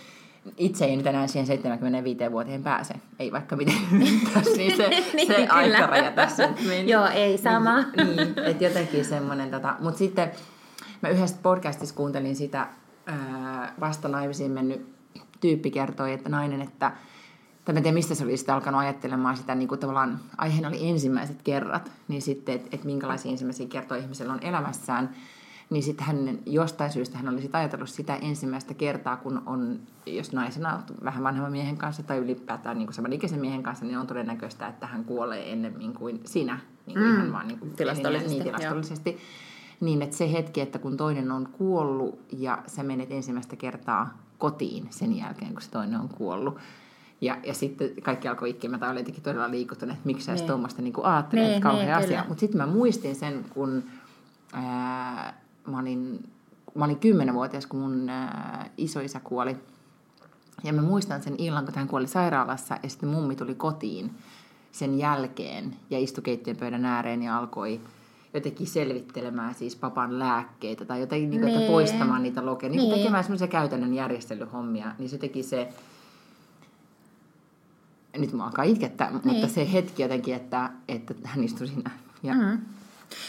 S1: itse ei nyt enää siihen 75 vuoteen pääse. Ei vaikka miten yrittäisi, niin se,
S2: Niin,
S1: se aikaraja tässä meni.
S2: Joo, ei sama.
S1: Niin, niin että jotenkin semmoinen, tota, mutta sitten mä yhdessä podcastissa kuuntelin sitä ää, vasta naimisiin mennyt tyyppi kertoi, että nainen, että tai mä en tiedä, mistä se oli sitten alkanut ajattelemaan sitä, niin kuin tavallaan aiheena oli ensimmäiset kerrat, niin sitten, että et minkälaisia ensimmäisiä kertoja ihmisellä on elämässään, niin sitten hän jostain syystä hän oli sit ajatellut sitä ensimmäistä kertaa, kun on, jos naisena on vähän vanhemman miehen kanssa tai ylipäätään niin samanikäisen miehen kanssa, niin on todennäköistä, että hän kuolee ennemmin kuin sinä. Niin kuin
S2: Mm,
S1: ihan vaan niin kuin
S2: tilastollisesti,
S1: Niin, tilastollisesti. Niin, että se hetki, että kun toinen on kuollut ja sä menet ensimmäistä kertaa kotiin sen jälkeen, kun se toinen on kuollut. Ja, ja sitten kaikki alkoi itkemään tai oli jotenkin todella liikuttunut, että miksi sä
S2: Niin.
S1: tuommoista niin ajattelet,
S2: Niin,
S1: kauhea
S2: niin,
S1: asia. Mutta sitten mä muistin sen, kun ää, mä, olin, mä olin kymmenenvuotias, kun mun ää, isoisä kuoli. Ja mä muistan sen illan, kun hän kuoli sairaalassa ja sitten mummi tuli kotiin sen jälkeen ja istui keittiön pöydän ääreen ja alkoi jotenkin selvittelemään siis papan lääkkeitä tai jotenkin niin kuin, että poistamaan niitä lokeja, niin.
S2: Niin.
S1: tekemään semmoisia käytännön järjestelyhommia, niin se teki se, nyt mä alkaa itkettää, niin. mutta se hetki jotenkin, että, että hän istui siinä ja
S2: Mm.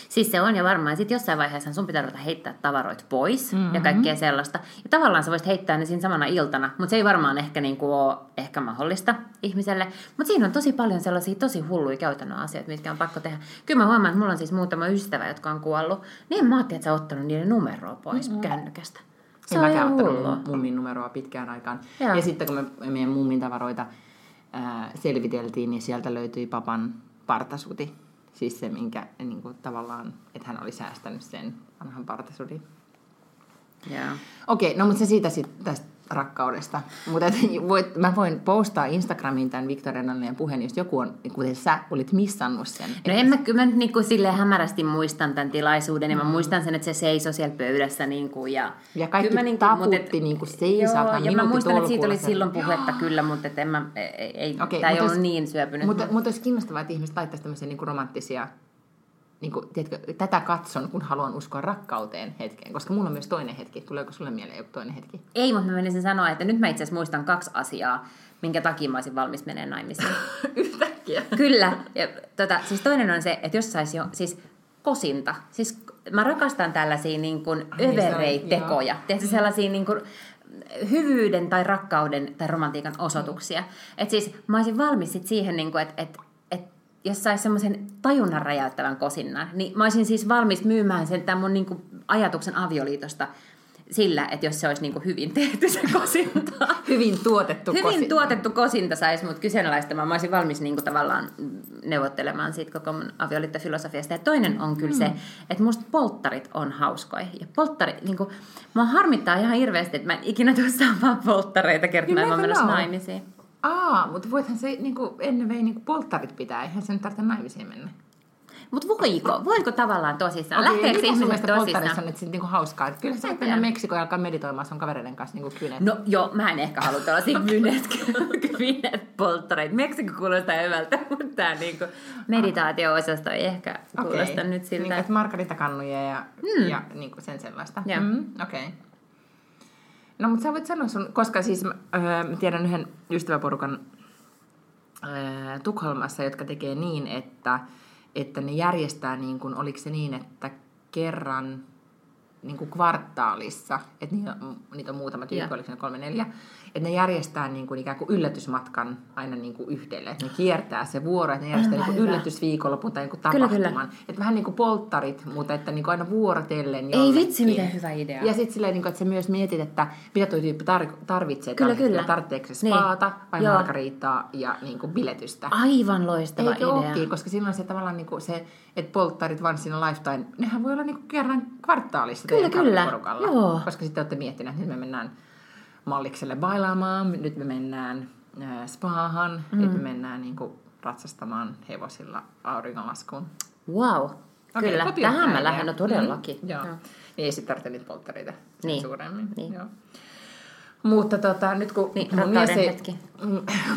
S2: Siis se on ja varmaan. Sitten jossain vaiheessa sun pitää ruveta heittää tavaroit pois mm-hmm. ja kaikkea sellaista. Ja tavallaan sä voisit heittää ne siinä samana iltana, mutta se ei varmaan ehkä niinku ole ehkä mahdollista ihmiselle. Mutta siinä on tosi paljon sellaisia tosi hulluja käytännön asioita, mitkä on pakko tehdä. Kyllä mä huomaan, että mulla on siis muutama ystävä, jotka on kuollut. Niin mä ajattelin, että sä oot ottanut niiden numeroa pois mm-hmm. kännykästä. Se
S1: en
S2: on
S1: mäkään ottanut mummin numeroa pitkään aikaan.
S2: Joo.
S1: Ja sitten kun me meidän mummin tavaroita ää, selviteltiin, niin sieltä löytyi papan partasuti. Siis se, minkä niin kuin, tavallaan, että hän oli säästänyt sen vanhan partasudin.
S2: Joo.
S1: Okei, no mutta se siitä sit, tästä rakkaudesta. Mutta et voit, mä voin postaa Instagramiin tämän Victoria Nallian puheen, jos joku on, kuten sä olit missannut sen.
S2: No en mä, kyllä mä nyt niinku silleen hämärästi muistan tämän tilaisuuden ja mä muistan sen, että se seisoi siellä pöydässä niinku ja...
S1: Ja kaikki
S2: kyllä mä
S1: taputti niinku seisataan
S2: Joo, ja mä muistan, että siitä oli silloin puhetta kyllä, mutta et en mä, ei, ei,
S1: Okei,
S2: tämä ei ollut niin syöpynyt.
S1: Mutta, mutta olisi kiinnostavaa, että ihmiset laittaisi tämmöisiä niin romanttisia, niin kuin, tiedätkö, tätä katson, kun haluan uskoa rakkauteen hetkeen. Koska mulla on myös toinen hetki. Tuleeko sulle mieleen joku toinen hetki?
S2: Ei, mutta mä menisin sanoa, että nyt mä itse asiassa muistan kaksi asiaa, minkä takia mä olisin valmis menemään naimisiin.
S1: Yhtäkkiä.
S2: Kyllä. Ja, tota, siis toinen on se, että jos saisi jo, siis kosinta. Siis mä rakastan tällaisia niin kuin
S1: Ai, niin,
S2: övereitekoja. Tiedätkö, sellaisia niin kuin hyvyyden tai rakkauden tai romantiikan osoituksia. Että siis mä olisin valmis sit siihen, niin kuin, että, että jos saisi semmoisen tajunnan räjäyttävän kosinnan, niin mä olisin siis valmis myymään sen tämän mun niin kuin ajatuksen avioliitosta sillä, että jos se olisi niin kuin hyvin tehty se kosinta.
S1: Hyvin tuotettu
S2: Hyvin
S1: kosinta.
S2: tuotettu kosinta saisi mut kyseenalaistamaan. Mä olisin valmis niinku tavallaan neuvottelemaan siitä koko mun avioliittofilosofiasta. Ja toinen on kyllä se, että musta polttarit on hauskoja. Ja polttari, niinku, mua harmittaa ihan hirveästi, että mä en ikinä tuu saamaan polttareita kertomaan, että mä oon menossa naimisiin.
S1: Aa, mutta voithan se niin kuin, ennen vei niin polttarit pitää. Eihän se nyt tarvitse naimisiin mennä.
S2: Mutta voiko? Voiko tavallaan tosissaan?
S1: Okei,
S2: Lähteekö
S1: sun
S2: ihmiset tosissaan?
S1: on nyt sitten niinku hauskaa? Kyllä sä voit
S2: tiedä.
S1: mennä Meksikoon ja alkaa meditoimaan sun kavereiden kanssa niinku kynet.
S2: No joo, mä en ehkä halua tällaisia kynet, kynet polttareita. Meksiko kuulostaa hyvältä, mutta tämä niinku meditaatio-osasto ei ehkä kuulosta nyt siltä.
S1: Niin, että margaritakannuja ja, mm. ja niin kuin sen sellaista.
S2: Joo.
S1: Mm, Okei. Okay. No, mutta sä voit sanoa sun, koska siis mä, öö, mä tiedän yhden ystäväporukan öö, Tukholmassa, jotka tekee niin, että, että ne järjestää, niin kuin, oliko se niin, että kerran niin kuin kvartaalissa, että niitä, on- niitä on muutama tyyppi,
S2: Joo.
S1: oliko ne kolme neljä, että ne järjestää niin kuin ikään kuin yllätysmatkan aina niin kuin yhdelle. Että ne kiertää se vuoro, että ne järjestää niin kuin yllätysviikonlopun tai jonkun
S2: Kyllä,
S1: tapahtuman. Että vähän niin kuin polttarit, mutta että niin kuin aina vuorotellen
S2: Ei
S1: jollekin.
S2: vitsi, miten hyvä idea.
S1: Ja sitten silleen, niin kuin, että sä myös mietit, että mitä tuo tyyppi tar- tarvitsee.
S2: Kyllä, kyllä.
S1: Tarvitseeko se
S2: Niin.
S1: spaata vai
S2: Joo.
S1: margaritaa ja niin kuin biletystä.
S2: Aivan loistava
S1: Eikö
S2: idea.
S1: ookin, koska silloin se tavallaan niin kuin se, että polttarit in a lifetime, nehän voi olla niin kuin kerran kvartaalissa.
S2: Kyllä, kyllä.
S1: porukalla.
S2: Joo.
S1: Koska sitten olette miettineet, että nyt me mennään mallikselle bailaamaan, nyt me mennään äh, spaahan, mm. nyt me mennään niin kuin, ratsastamaan hevosilla auringonlaskuun.
S2: Wow.
S1: Okei,
S2: Kyllä, tähän mä lähden, no todellakin.
S1: Mm, joo.
S2: Joo.
S1: Niin ei sitten tarvitse niitä polttareita sen
S2: Niin.
S1: suuremmin.
S2: Niin.
S1: Joo. Mutta tota, nyt kun
S2: Niin,
S1: mun, mies ei,
S2: hetki.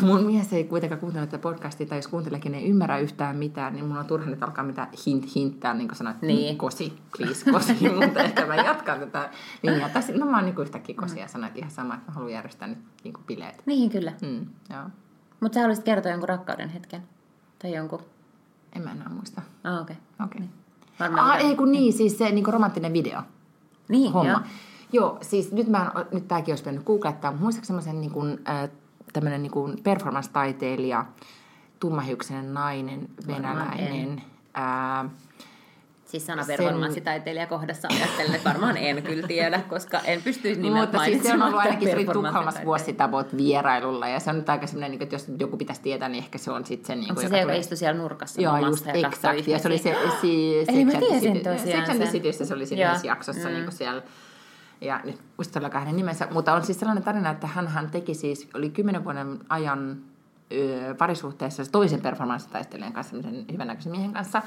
S1: mun mies ei kuitenkaan kuuntele tätä podcastia, tai jos kuuntelekin, ei ymmärrä yhtään mitään, niin mun on turha nyt alkaa mitään hint, hinttää, niin kuin sanoit,
S2: Niin.
S1: niin. kosi, please, kosi, mutta ehkä mä jatkan tätä linjaa. Tässä, no mä oon niin yhtäkkiä kosi ja sanoin, ihan sama, että mä haluan järjestää nyt niin bileet.
S2: Niin kyllä.
S1: Mm, joo.
S2: Mutta sä haluaisit kertoa jonkun rakkauden hetken. Tai jonkun.
S1: En mä enää muista.
S2: Ah, okei. Okay.
S1: Okei. Okay.
S2: Varmaan
S1: Ah, ei kun niin, siis se niin romanttinen video.
S2: Niin,
S1: homma.
S2: joo.
S1: Joo, siis nyt, mä, en- nyt tämäkin olisi pitänyt googlettaa, mutta muistaakseni semmoisen niin kuin, äh, tämmöinen niin kuin performance-taiteilija, tummahiuksinen nainen, venäläinen. Ää,
S2: Siis sana
S1: Sen-
S2: performanssitaiteilija kohdassa ajattelen, että varmaan en kyllä tiedä, koska en pystyisi nimeltä
S1: mutta siis se on ollut ainakin se oli
S2: performanssitaiteilija.
S1: Tukholmassa vuosi sitä about vierailulla ja se on nyt aika semmoinen, niin että jos joku pitäisi tietää, niin ehkä se on sitten se, niin
S2: Onko se se, joka istui siellä nurkassa
S1: Joo, just
S2: ja
S1: exakt. Ja se oli se, si,
S2: Eli mä tiesin tosiaan
S1: Sex and the
S2: sen.
S1: Cityssä se oli siinä jaksossa
S2: Mm.
S1: niin kuin siellä. Ja nyt muista kahden nimensä, mutta on siis sellainen tarina, että hän, hän teki siis, oli kymmenen vuoden ajan ö, parisuhteessa toisen performanssitaistelijan kanssa, semmoisen hyvännäköisen miehen kanssa.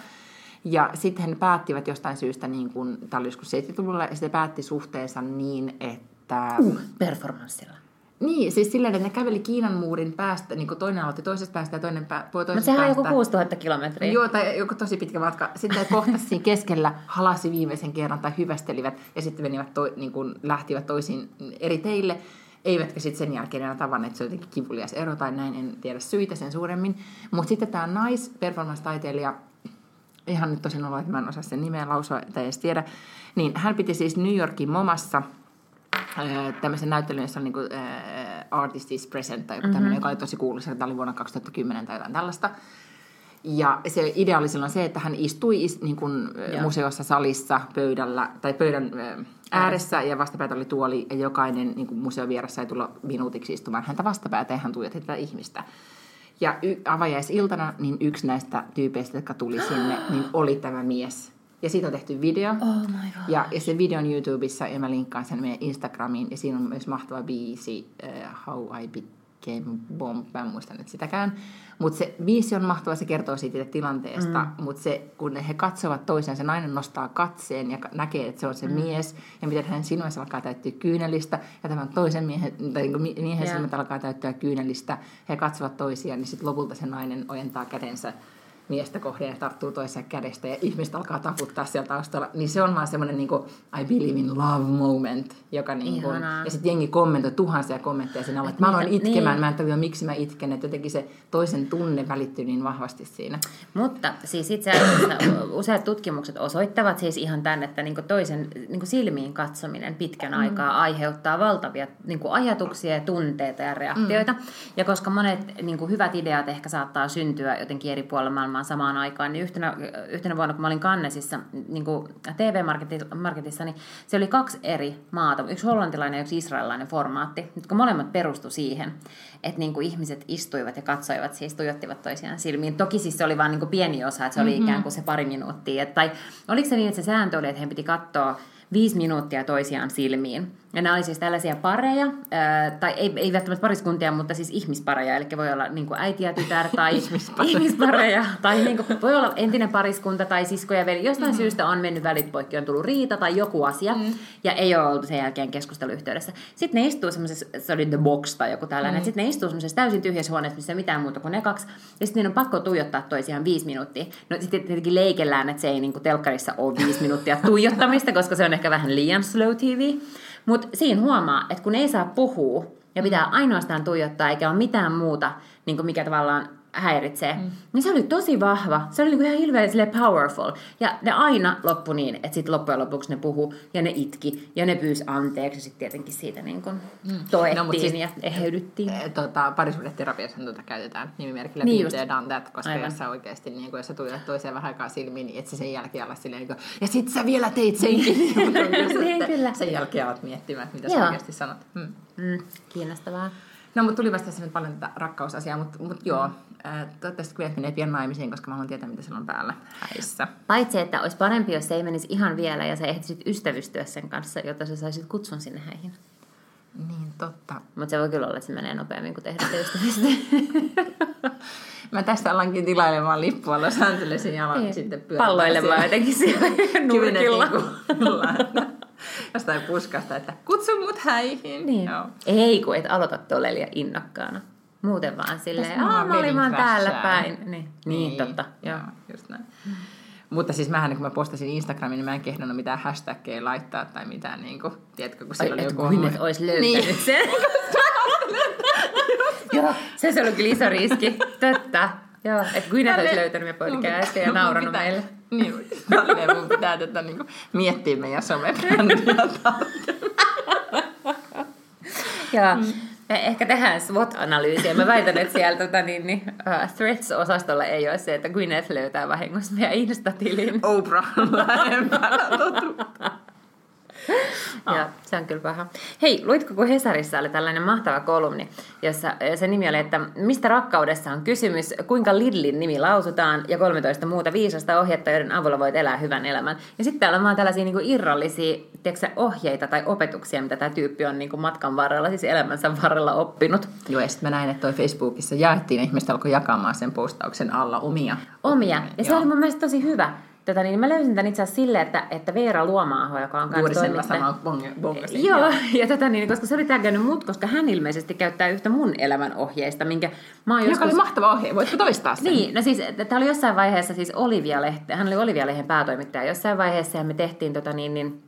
S1: Ja sitten he päättivät jostain syystä, niin kuin, tämä oli joskus 70-luvulla, ja sitten päätti suhteensa niin, että...
S2: Uh, performanssilla.
S1: Niin, siis silleen, että ne käveli Kiinan muurin päästä, niin kuin toinen aloitti toisesta päästä ja toinen pää, toisesta
S2: Mutta sehän on
S1: päästä.
S2: joku 6000 kilometriä.
S1: Joo, tai joku tosi pitkä matka. Sitten kohtasi siinä keskellä, halasi viimeisen kerran tai hyvästelivät ja sitten menivät to, niin kuin lähtivät toisiin eri teille. Eivätkä sitten sen jälkeen enää tavanneet, se on jotenkin kivulias ero tai näin, en tiedä syitä sen suuremmin. Mutta sitten tämä nais-performance-taiteilija, ihan nyt tosin olla, että mä en osaa sen nimeä lausua tai edes tiedä, niin hän piti siis New Yorkin Momassa tämmöisen näyttelyn, jossa on niin kuin, ää, Artist is Present tai joku
S2: Mhm.
S1: tämmöinen, joka oli tosi kuuluisa, tämä oli vuonna 2010 tai jotain tällaista. Ja se idea oli silloin se, että hän istui is, niin kuin,
S2: Joo.
S1: museossa salissa pöydällä tai pöydän ää, ääressä ja vastapäätä oli tuoli ja jokainen niin kuin museon vieressä sai tulla minuutiksi istumaan häntä vastapäätä ja hän tuijotti tätä ihmistä. Ja y- avajaisiltana niin yksi näistä tyypeistä, jotka tuli sinne, niin oli tämä mies. Ja siitä on tehty video.
S2: Oh my god.
S1: Ja, ja se video on YouTubessa ja mä linkkaan sen meidän Instagramiin. Ja siinä on myös mahtava biisi uh, How I Became Bomb. Mä en muista nyt sitäkään. Mutta se biisi on mahtava, se kertoo siitä tilanteesta. Mm. Mutta se, kun he katsovat toisen, se nainen nostaa katseen ja näkee, että se on se mm. mies. Ja miten hänen silmänsä alkaa täyttyä kyynelistä. Ja tämän toisen miehen, tai niin kuin mi- miehen
S2: Joo.
S1: silmät alkaa täyttyä kyynelistä. He katsovat toisiaan, niin sitten lopulta se nainen ojentaa kädensä miestä kohden ja tarttuu toiseen kädestä ja ihmiset alkaa taputtaa siellä taustalla, niin se on vaan semmoinen niin I believe in love moment, joka niin kuin, ja sitten jengi kommentoi tuhansia kommentteja siinä että mä aloin itkemään,
S2: niin.
S1: mä en tajua miksi mä itken, että jotenkin se toisen tunne välittyy niin vahvasti siinä.
S2: Mutta siis itse asiassa useat tutkimukset osoittavat siis ihan tämän, että niinku toisen niinku silmiin katsominen pitkän aikaa aiheuttaa valtavia niinku ajatuksia ja tunteita ja reaktioita. Ja koska monet niinku hyvät ideat ehkä saattaa syntyä jotenkin eri puolilla maailmaa samaan aikaan, niin yhtenä, yhtenä vuonna, kun mä olin Cannesissa niinku TV-marketissa, niin se oli kaksi eri maata, yksi hollantilainen ja yksi israelilainen formaatti, jotka molemmat perustu siihen, että niinku ihmiset istuivat ja katsoivat, siis tuijottivat toisiaan silmiin. Toki siis se oli vain niinku pieni osa, että se oli mm-hmm. ikään kuin se pari minuuttia. Tai oliko se niin, että se sääntö oli, että heidän piti katsoa viisi minuuttia toisiaan silmiin. Ja nämä oli siis tällaisia pareja, ää, tai ei, ei välttämättä pariskuntia, mutta siis ihmispareja, eli voi olla niin äiti ja tytär tai
S1: Ihmispareja.
S2: ihmispareja, tai niin kuin, voi olla entinen pariskunta tai sisko ja veli. Jostain mm. syystä on mennyt välit poikki, on tullut riita tai joku asia, mm. ja ei ole oltu sen jälkeen keskusteluyhteydessä. Sitten ne istuu semmoisessa, se oli The Box tai joku tällainen, mm. sitten ne istuu semmoisessa täysin tyhjässä huoneessa, missä ei mitään muuta kuin ne kaksi, ja sitten on pakko tuijottaa toisiaan viisi minuuttia. No sitten tietenkin leikellään, että se ei niin kuin telkkarissa ole viisi minuuttia tuijottamista, koska se on ehkä vähän liian slow TV. Mutta siinä huomaa, että kun ei saa puhua ja pitää ainoastaan tuijottaa eikä ole mitään muuta, niin kuin mikä tavallaan häiritsee, mm. niin se oli tosi vahva. Se oli niin kuin ihan hirveän silleen powerful. Ja ne aina loppu niin, että sitten loppujen lopuksi ne puhu ja ne itki ja ne pyysi anteeksi ja sitten tietenkin siitä niin kuin toettiin
S1: No, mut siis-
S2: ja eheydyttiin.
S1: Eh, Tota, parisuhdeterapiassa tuota käytetään nimimerkillä
S2: Niin
S1: niin
S2: just.
S1: done that, koska
S2: Aivan.
S1: jos sä oikeasti, niin kun, jos sä tulet toiseen vähän aikaa silmiin, niin et sä sen jälkeen ala silleen, niin kuin, ja sit sä vielä teit senkin. Niin,
S2: Niin,
S1: että
S2: kyllä.
S1: Sen jälkeen alat miettimään, mitä
S2: Joo.
S1: sä oikeasti sanot. Hmm.
S2: Mm, kiinnostavaa.
S1: No, mutta tuli vasta tässä nyt paljon tätä rakkausasiaa, mutta, mutta joo, ää, toivottavasti Gwyneth menee pian naimisiin, koska mä haluan tietää, mitä siellä on päällä häissä.
S2: Paitsi, että olisi parempi, jos se ei menisi ihan vielä ja sä ehtisit ystävystyä sen kanssa, jotta sä saisit kutsun sinne häihin.
S1: Niin, totta.
S2: Mutta se voi kyllä olla, että se menee nopeammin kuin tehdä se ystävystyä.
S1: Mä tästä alankin tilailemaan lippua Los Angelesin ja
S2: Niin.
S1: sitten pyörimään
S2: Palloilemaan jotenkin siellä nurkilla.
S1: Että Jostain puskasta, että kutsu mut häihin.
S2: Niin.
S1: Joo.
S2: Ei, kun et aloita tuolla liian innokkaana. Muuten vaan silleen, aah mä olin vaan täällä
S1: crashaa."
S2: päin. Niin, niin, totta. Joo.
S1: Joo, just näin. Mutta siis mähän, kun mä postasin Instagramiin, niin mä en kehdannut mitään hashtagia laittaa tai mitään, niin kuin, tiedätkö, kun siellä
S2: Ai,
S1: oli joku...
S2: Gwyneth olisi löytänyt
S1: Niin.
S2: sen. Joo, se olisi ollut kyllä iso riski. Totta. Joo, että Gwyneth olisi löytänyt me podcastia ja nauranut meille.
S1: Niin, tälleen mun pitää tätä niin kuin, miettiä meidän somebrändiä
S2: Joo. Me ehkä tehdään SWOT-analyysiä. Mä väitän, että siellä tota, niin, niin, uh, Threads-osastolla ei ole se, että Gwyneth löytää vahingossa meidän Insta-tilin.
S1: Oprah lähempänä totuutta.
S2: Joo, se on kyllä paha. Hei, luitko, kun Hesarissa oli tällainen mahtava kolumni, jossa se nimi oli, että mistä rakkaudessa on kysymys, kuinka Lidlin nimi lausutaan ja 13 muuta viisasta ohjetta, joiden avulla voit elää hyvän elämän. Ja sitten täällä on vaan tällaisia niin kuin irrallisia tiedätkö, ohjeita tai opetuksia, mitä tämä tyyppi on niin kuin matkan varrella, siis elämänsä varrella oppinut.
S1: Joo, ja sitten mä näin, että toi Facebookissa jaettiin, ja ihmiset alkoi jakamaan sen postauksen alla omia.
S2: Omia. Ja se
S1: Joo.
S2: oli mun mielestä tosi hyvä. Tätä, niin mä löysin tämän itse asiassa silleen, että, että Veera Luomaaho, joka on
S1: Juuri
S2: kanssa toimittaja-
S1: samaa bong- bongasin.
S2: Joo, ja tätä niin, koska se oli tägännyt mut, koska hän ilmeisesti käyttää yhtä mun elämän ohjeista, minkä mä oon
S1: Joka
S2: joskus...
S1: oli mahtava ohje, voitko toistaa sen?
S2: Niin, no siis tämä oli jossain vaiheessa siis Olivia-lehte, hän oli Olivia-lehden päätoimittaja jossain vaiheessa ja me tehtiin tota niin, niin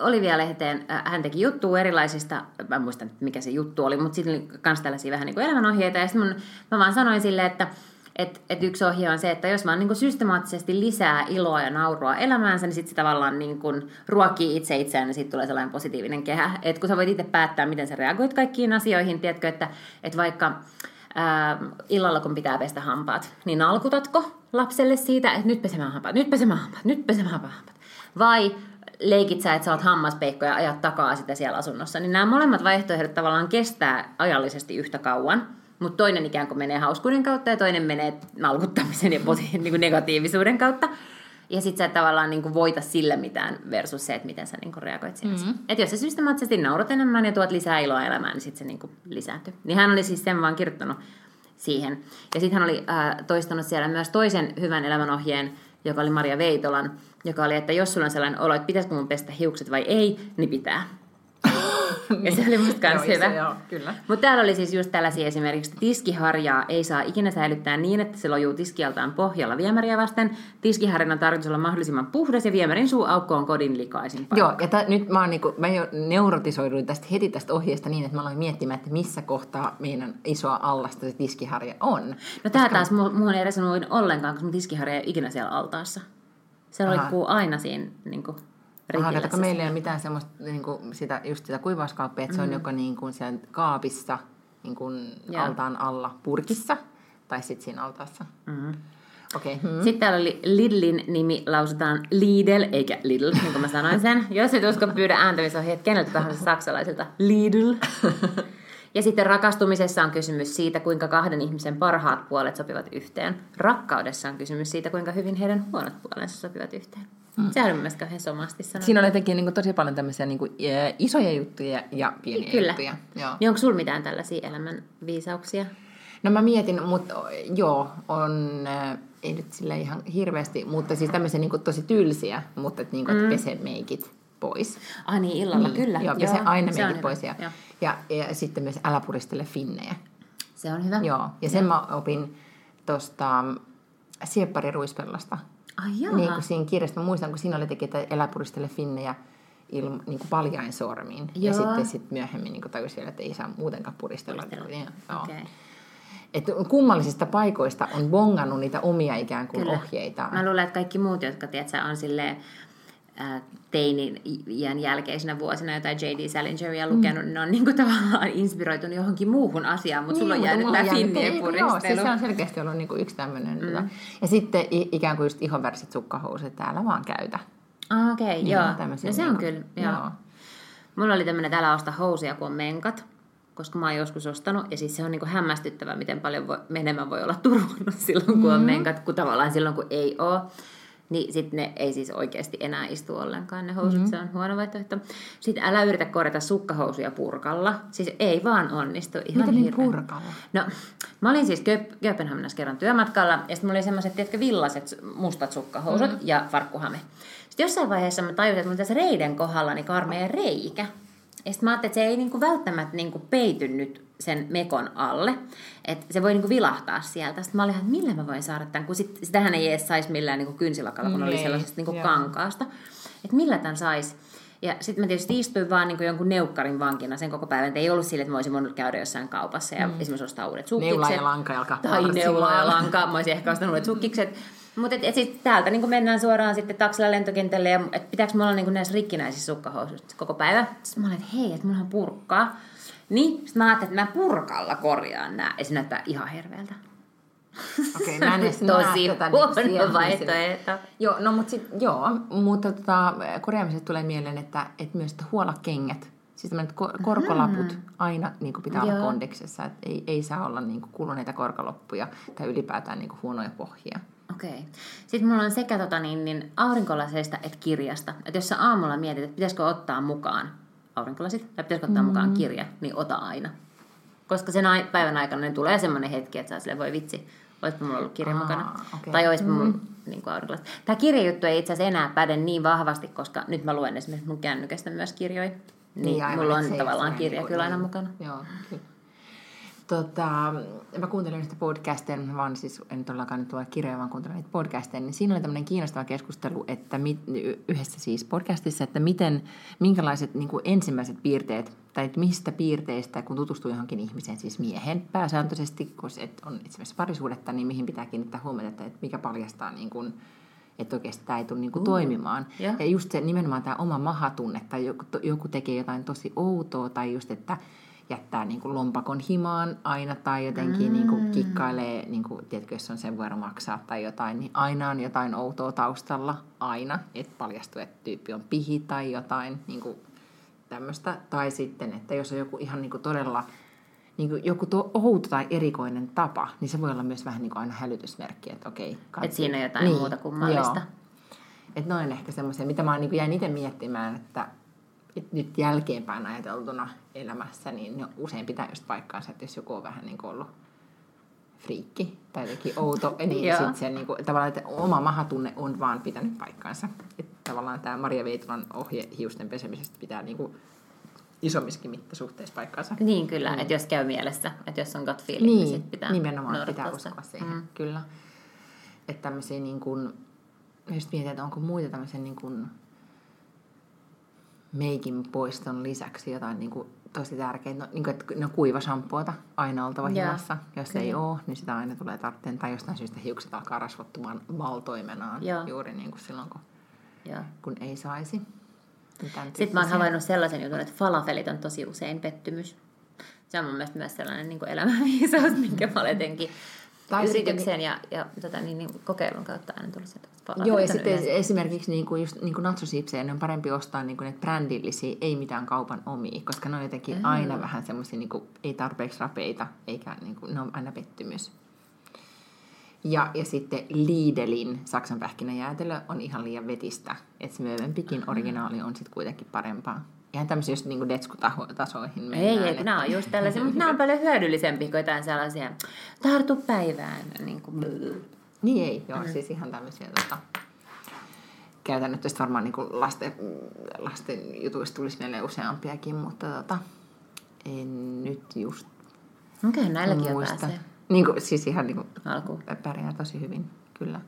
S2: Olivia-lehteen, hän teki juttua erilaisista, mä en muista mikä se juttu oli, mutta sitten oli myös tällaisia vähän niin kuin elämänohjeita ja sitten mä vaan sanoin silleen, että et, et yksi ohje on se, että jos vaan niin kuin systemaattisesti lisää iloa ja naurua elämäänsä, niin sitten se tavallaan niin kuin ruokkii itse itseään ja siitä tulee sellainen positiivinen kehä. Et kun sä voit itse päättää, miten sä reagoit kaikkiin asioihin, tiedätkö, että, että vaikka ää, illalla kun pitää pestä hampaat, niin nalkutatko lapselle siitä, että nyt pesemään hampaat, nyt pesemään hampaat, nyt pesemään hampaat. Vai leikit sä, että sä oot hammaspeikko ja ajat takaa sitä siellä asunnossa. Niin nämä molemmat vaihtoehdot tavallaan kestää ajallisesti yhtä kauan, mutta toinen ikään kuin menee hauskuuden kautta ja toinen menee nalkuttamisen ja niin kuin negatiivisuuden kautta. Ja sit sä et tavallaan niin kuin voita sillä mitään versus se, että miten sä niin kuin reagoit siihen. Mm-hmm. Että jos sä systemaattisesti naurat enemmän ja tuot lisää iloa elämään, niin sit se niin kuin lisääntyy. Niin hän oli siis sen vaan kirjoittanut siihen. Ja sitten hän oli äh, toistanut siellä myös toisen hyvän elämänohjeen, joka oli Maria Veitolan, joka oli, että jos sulla on sellainen olo, että pitäisikö mun pestä hiukset vai ei, niin pitää. ja se oli musta kans hyvä.
S1: se, joo, kyllä.
S2: Mutta täällä oli siis just tällaisia esimerkiksi, että tiskiharjaa ei saa ikinä säilyttää niin, että se lojuu tiskialtaan pohjalla viemäriä vasten. Tiskiharjan on tarkoitus olla mahdollisimman puhdas ja viemärin suu aukko on kodin likaisin paikka.
S1: Joo, ja tä, nyt mä, oon niinku, mä jo neurotisoiduin tästä heti tästä ohjeesta niin, että mä aloin miettimään, että missä kohtaa meidän isoa allasta se tiskiharja on.
S2: No tää taas mu- muun ei resonoin ollenkaan, koska mun tiskiharja ei ikinä siellä altaassa. Se liikkuu aina siinä niin kuin,
S1: Aha, kato, meillä ei ole mitään semmoista niin kuin sitä, just sitä kuivauskaappia, että se on joko niin kuin siellä kaapissa niin kuin
S2: Joo.
S1: altaan alla purkissa tai sitten siinä altaassa.
S2: Mhm.
S1: Okei. Okay. Hmm.
S2: Sitten täällä oli Lidlin nimi lausutaan Lidl, eikä Lidl, niin kuin mä sanoin sen. Jos et usko, pyydä ääntämisohjeet keneltä tahansa saksalaisilta. Lidl. Ja sitten rakastumisessa on kysymys siitä, kuinka kahden ihmisen parhaat puolet sopivat yhteen. Rakkaudessa on kysymys siitä, kuinka hyvin heidän huonot puolensa sopivat yhteen. Mm. Myös kauhean somasti sanottu.
S1: Siinä on jotenkin niin kuin, tosi paljon tämmöisiä niin kuin, ää, isoja juttuja ja pieniä
S2: Kyllä.
S1: juttuja. Joo.
S2: Niin onko sulla mitään tällaisia elämän viisauksia?
S1: No mä mietin, mutta joo, on, äh, ei nyt sille ihan hirveästi, mutta siis tämmöisiä niin kuin, tosi tylsiä, mutta että, niin kuin, että pese meikit pois.
S2: Ah niin, illalla,
S1: Niin,
S2: kyllä.
S1: Joo, pese aina meikit
S2: hyvä.
S1: pois. Ja,
S2: Joo.
S1: ja, ja, sitten myös älä puristele finnejä.
S2: Se on hyvä.
S1: Joo, ja sen mä opin tuosta sieppariruispellosta.
S2: Ai jaha.
S1: Niin kuin siinä kirjasta, mä muistan, kun siinä oli teki, että elä puristele finnejä ilma, niin kuin paljain sormiin. Ja
S2: Joo.
S1: sitten sit myöhemmin niin tajusin vielä, että ei saa muutenkaan puristella.
S2: Puristella.
S1: Joo.
S2: Okei.
S1: Että kummallisista paikoista on bongannut niitä omia ikään kuin
S2: Kyllä.
S1: ohjeita.
S2: Mä luulen, että kaikki muut, jotka tiedätkö, on silleen ää, teinin iän jälkeisinä vuosina jotain J.D. Salingeria lukenut, mm. ne on niinku tavallaan inspiroitunut johonkin muuhun asiaan, mutta sulla on
S1: mutta
S2: jäänyt tämä finnien puristelu.
S1: Joo, siis se on selkeästi ollut niinku yksi tämmöinen. Mm. Ja sitten ikään kuin just ihonväriset sukkahousut, täällä vaan käytä.
S2: Ah, okei, okay,
S1: Niin,
S2: joo. No se on
S1: niinku-
S2: kyllä, joo.
S1: joo.
S2: Mulla oli tämmöinen, täällä osta housuja, kun on menkat. koska mä oon joskus ostanut, ja siis se on niinku hämmästyttävää, miten paljon voi, enemmän voi olla turvannut silloin, kun on menkat, kuin tavallaan silloin, kun ei ole. Niin sitten ne ei siis oikeasti enää istu ollenkaan ne housut, mm-hmm. se on huono vaihtoehto. Sitten älä yritä korjata sukkahousuja purkalla. Siis ei vaan onnistu. Ihan
S1: Miten niin
S2: hirveän.
S1: purkalla?
S2: No, mä olin siis Köp- Kööpenhaminassa kerran työmatkalla, ja sitten mulla oli semmoiset, tiedätkö, villaset mustat sukkahousut mm. ja farkkuhame. Sitten jossain vaiheessa mä tajusin, että mulla tässä reiden kohdalla niin karmea reikä. Ja sitten mä ajattelin, että se ei niinku välttämättä niinku peity nyt sen mekon alle. Että se voi niinku vilahtaa sieltä. Sitten mä olin, että millä mä voin saada tämän, kun sit, sitähän ei edes saisi millään niinku kynsilakalla, kun oli
S1: Ei,
S2: sellaisesta niinku
S1: joo.
S2: kankaasta. Että millä tämän saisi. Ja sitten mä tietysti istuin vaan niin jonkun neukkarin vankina sen koko päivän. Et ei ollut sille, että mä olisin voinut käydä jossain kaupassa ja mm. esimerkiksi ostaa uudet sukkikset.
S1: Neula ja lanka jalka.
S2: Tai neula ja lanka. Mä olisin ehkä ostanut uudet sukkikset. Mutta et, et sit täältä niin mennään suoraan sitten taksilla lentokentälle ja et pitääkö mulla olla niin näissä rikkinäisissä sukkahousuissa koko päivä. Sitten mä olin, että hei, että mulla on purkkaa. Niin, sitten mä ajattelin, että mä purkalla korjaan nämä. Ja se näyttää ihan herveältä.
S1: Okei, mä en edes
S2: Tosi
S1: näe
S2: huono vaihtoehto.
S1: Joo, no mutta sit, joo, mutta tota, korjaamiset tulee mieleen, että, että myös että huolakengät, siis tämmöiset ko- korkolaput aina niin kuin pitää olla
S2: Joo.
S1: kondeksessa, että ei, ei saa olla niin kuin kuluneita korkoloppuja tai ylipäätään niin kuin huonoja pohjia.
S2: Okei. Sitten mulla on sekä tota, niin, niin aurinkolaseista että kirjasta. Että jos sä aamulla mietit, että pitäisikö ottaa mukaan aurinkolasit tai pitäisikö ottaa mm. mukaan kirja, niin ota aina. Koska sen ai- päivän aikana niin tulee semmoinen hetki, että sä silleen, voi vitsi, olispa mulla ollut kirja
S1: Aa,
S2: mukana.
S1: okei.
S2: Tai olispa mm. mulla niin kuin aurinkolasit. Tämä kirjajuttu ei itse asiassa enää päde niin vahvasti, koska nyt mä luen esimerkiksi mun kännykästä myös kirjoja. Niin,
S1: aivan,
S2: mulla on tavallaan kirja
S1: niinku-
S2: kyllä aina
S1: niin.
S2: mukana.
S1: Joo, kyllä. Tota, mä kuuntelin yhtä podcastia, mä vaan siis en todellakaan nyt kirjoja, vaan kuuntelin niitä podcasteja, niin siinä oli tämmöinen kiinnostava keskustelu, että mit, yhdessä siis podcastissa, että miten, minkälaiset niin kuin ensimmäiset piirteet, tai että mistä piirteistä, kun tutustuu johonkin ihmiseen, siis miehen pääsääntöisesti, kun on esimerkiksi parisuudetta, niin mihin pitää kiinnittää huomiota, että, että mikä paljastaa niin kuin, että oikeasti tämä ei tule niin kuin toimimaan.
S2: Joo.
S1: Ja just se nimenomaan tämä oma mahatunne, tai joku, joku tekee jotain tosi outoa, tai just, että jättää niin kuin lompakon himaan aina, tai jotenkin mm. niin kuin kikkailee, niin kuin, tiedätkö, jos on sen verran maksaa tai jotain, niin aina on jotain outoa taustalla, aina, että paljastuu, että tyyppi on pihi tai jotain niin kuin tämmöistä. Tai sitten, että jos on joku ihan niin kuin todella niin kuin joku tuo outo tai erikoinen tapa, niin se voi olla myös vähän niin kuin aina hälytysmerkki, että okei.
S2: Että siinä on jotain muuta kummallista.
S1: Että noin ehkä semmoisia, mitä mä niin jäin itse miettimään, että, että nyt jälkeenpäin ajateltuna elämässä, niin ne usein pitää just paikkaansa, että jos joku on vähän niin kuin ollut friikki tai jotenkin outo, niin sitten se niin kuin, tavallaan, että oma mahatunne on vaan pitänyt paikkaansa. Että tavallaan tämä Maria Veitolan ohje hiusten pesemisestä pitää niin kuin isommissakin mittasuhteissa paikkaansa.
S2: Niin kyllä, mm. että jos käy mielessä, että jos on gut feeling, niin,
S1: Niin,
S2: sit pitää
S1: nimenomaan pitää uskoa siihen, mm. kyllä. Että tämmöisiä niin kuin, mä just mietin, että onko muita tämmöisiä niin kuin meikin poiston lisäksi jotain niin kuin tosi tärkeitä. No, niin kuin, että no kuivashampoota aina oltava
S2: Joo,
S1: himassa. Jos ei ole, niin sitä aina tulee tartteen. Tai jostain syystä hiukset alkaa rasvottumaan valtoimenaan
S2: Joo.
S1: juuri niin kuin silloin, kun,
S2: Joo.
S1: kun ei saisi. Niin
S2: Sitten mä oon havainnut sellaisen jutun, että falafelit on tosi usein pettymys. Se on mun mielestä myös sellainen niin elämänviisaus, minkä mä olen jotenkin
S1: Tai
S2: yrityksen ja, ja tota, niin, niin, kokeilun kautta aina tullut sieltä.
S1: Joo, ja sitten
S2: yleensä-
S1: esimerkiksi niin kuin just, niin kuin natsosipsejä, ne on parempi ostaa niin kuin ne brändillisiä, ei mitään kaupan omia, koska ne on jotenkin
S2: Mm.
S1: aina vähän semmoisia, niin kuin, ei tarpeeksi rapeita, eikä niin kuin, ne on aina pettymys. Ja, ja sitten Lidlin Saksan pähkinäjäätelö on ihan liian vetistä, että se myöhempikin originaali on sitten kuitenkin parempaa. Ihan tämmöisiä just niin detskutasoihin mennään.
S2: Ei, ei, nämä on just tällaisia, mutta nämä on paljon hyödyllisempiä kuin jotain sellaisia tartu päivään. Niin kuin,
S1: Niin ei, joo, mm. siis ihan tämmöisiä tota, käytännöt tästä varmaan niin kuin lasten, lasten jutuista tulisi mieleen useampiakin, mutta tota, en nyt just
S2: Okei, näilläkin jo
S1: muista.
S2: pääsee
S1: Niin kuin, siis ihan niin kuin, pärjää tosi hyvin, kyllä.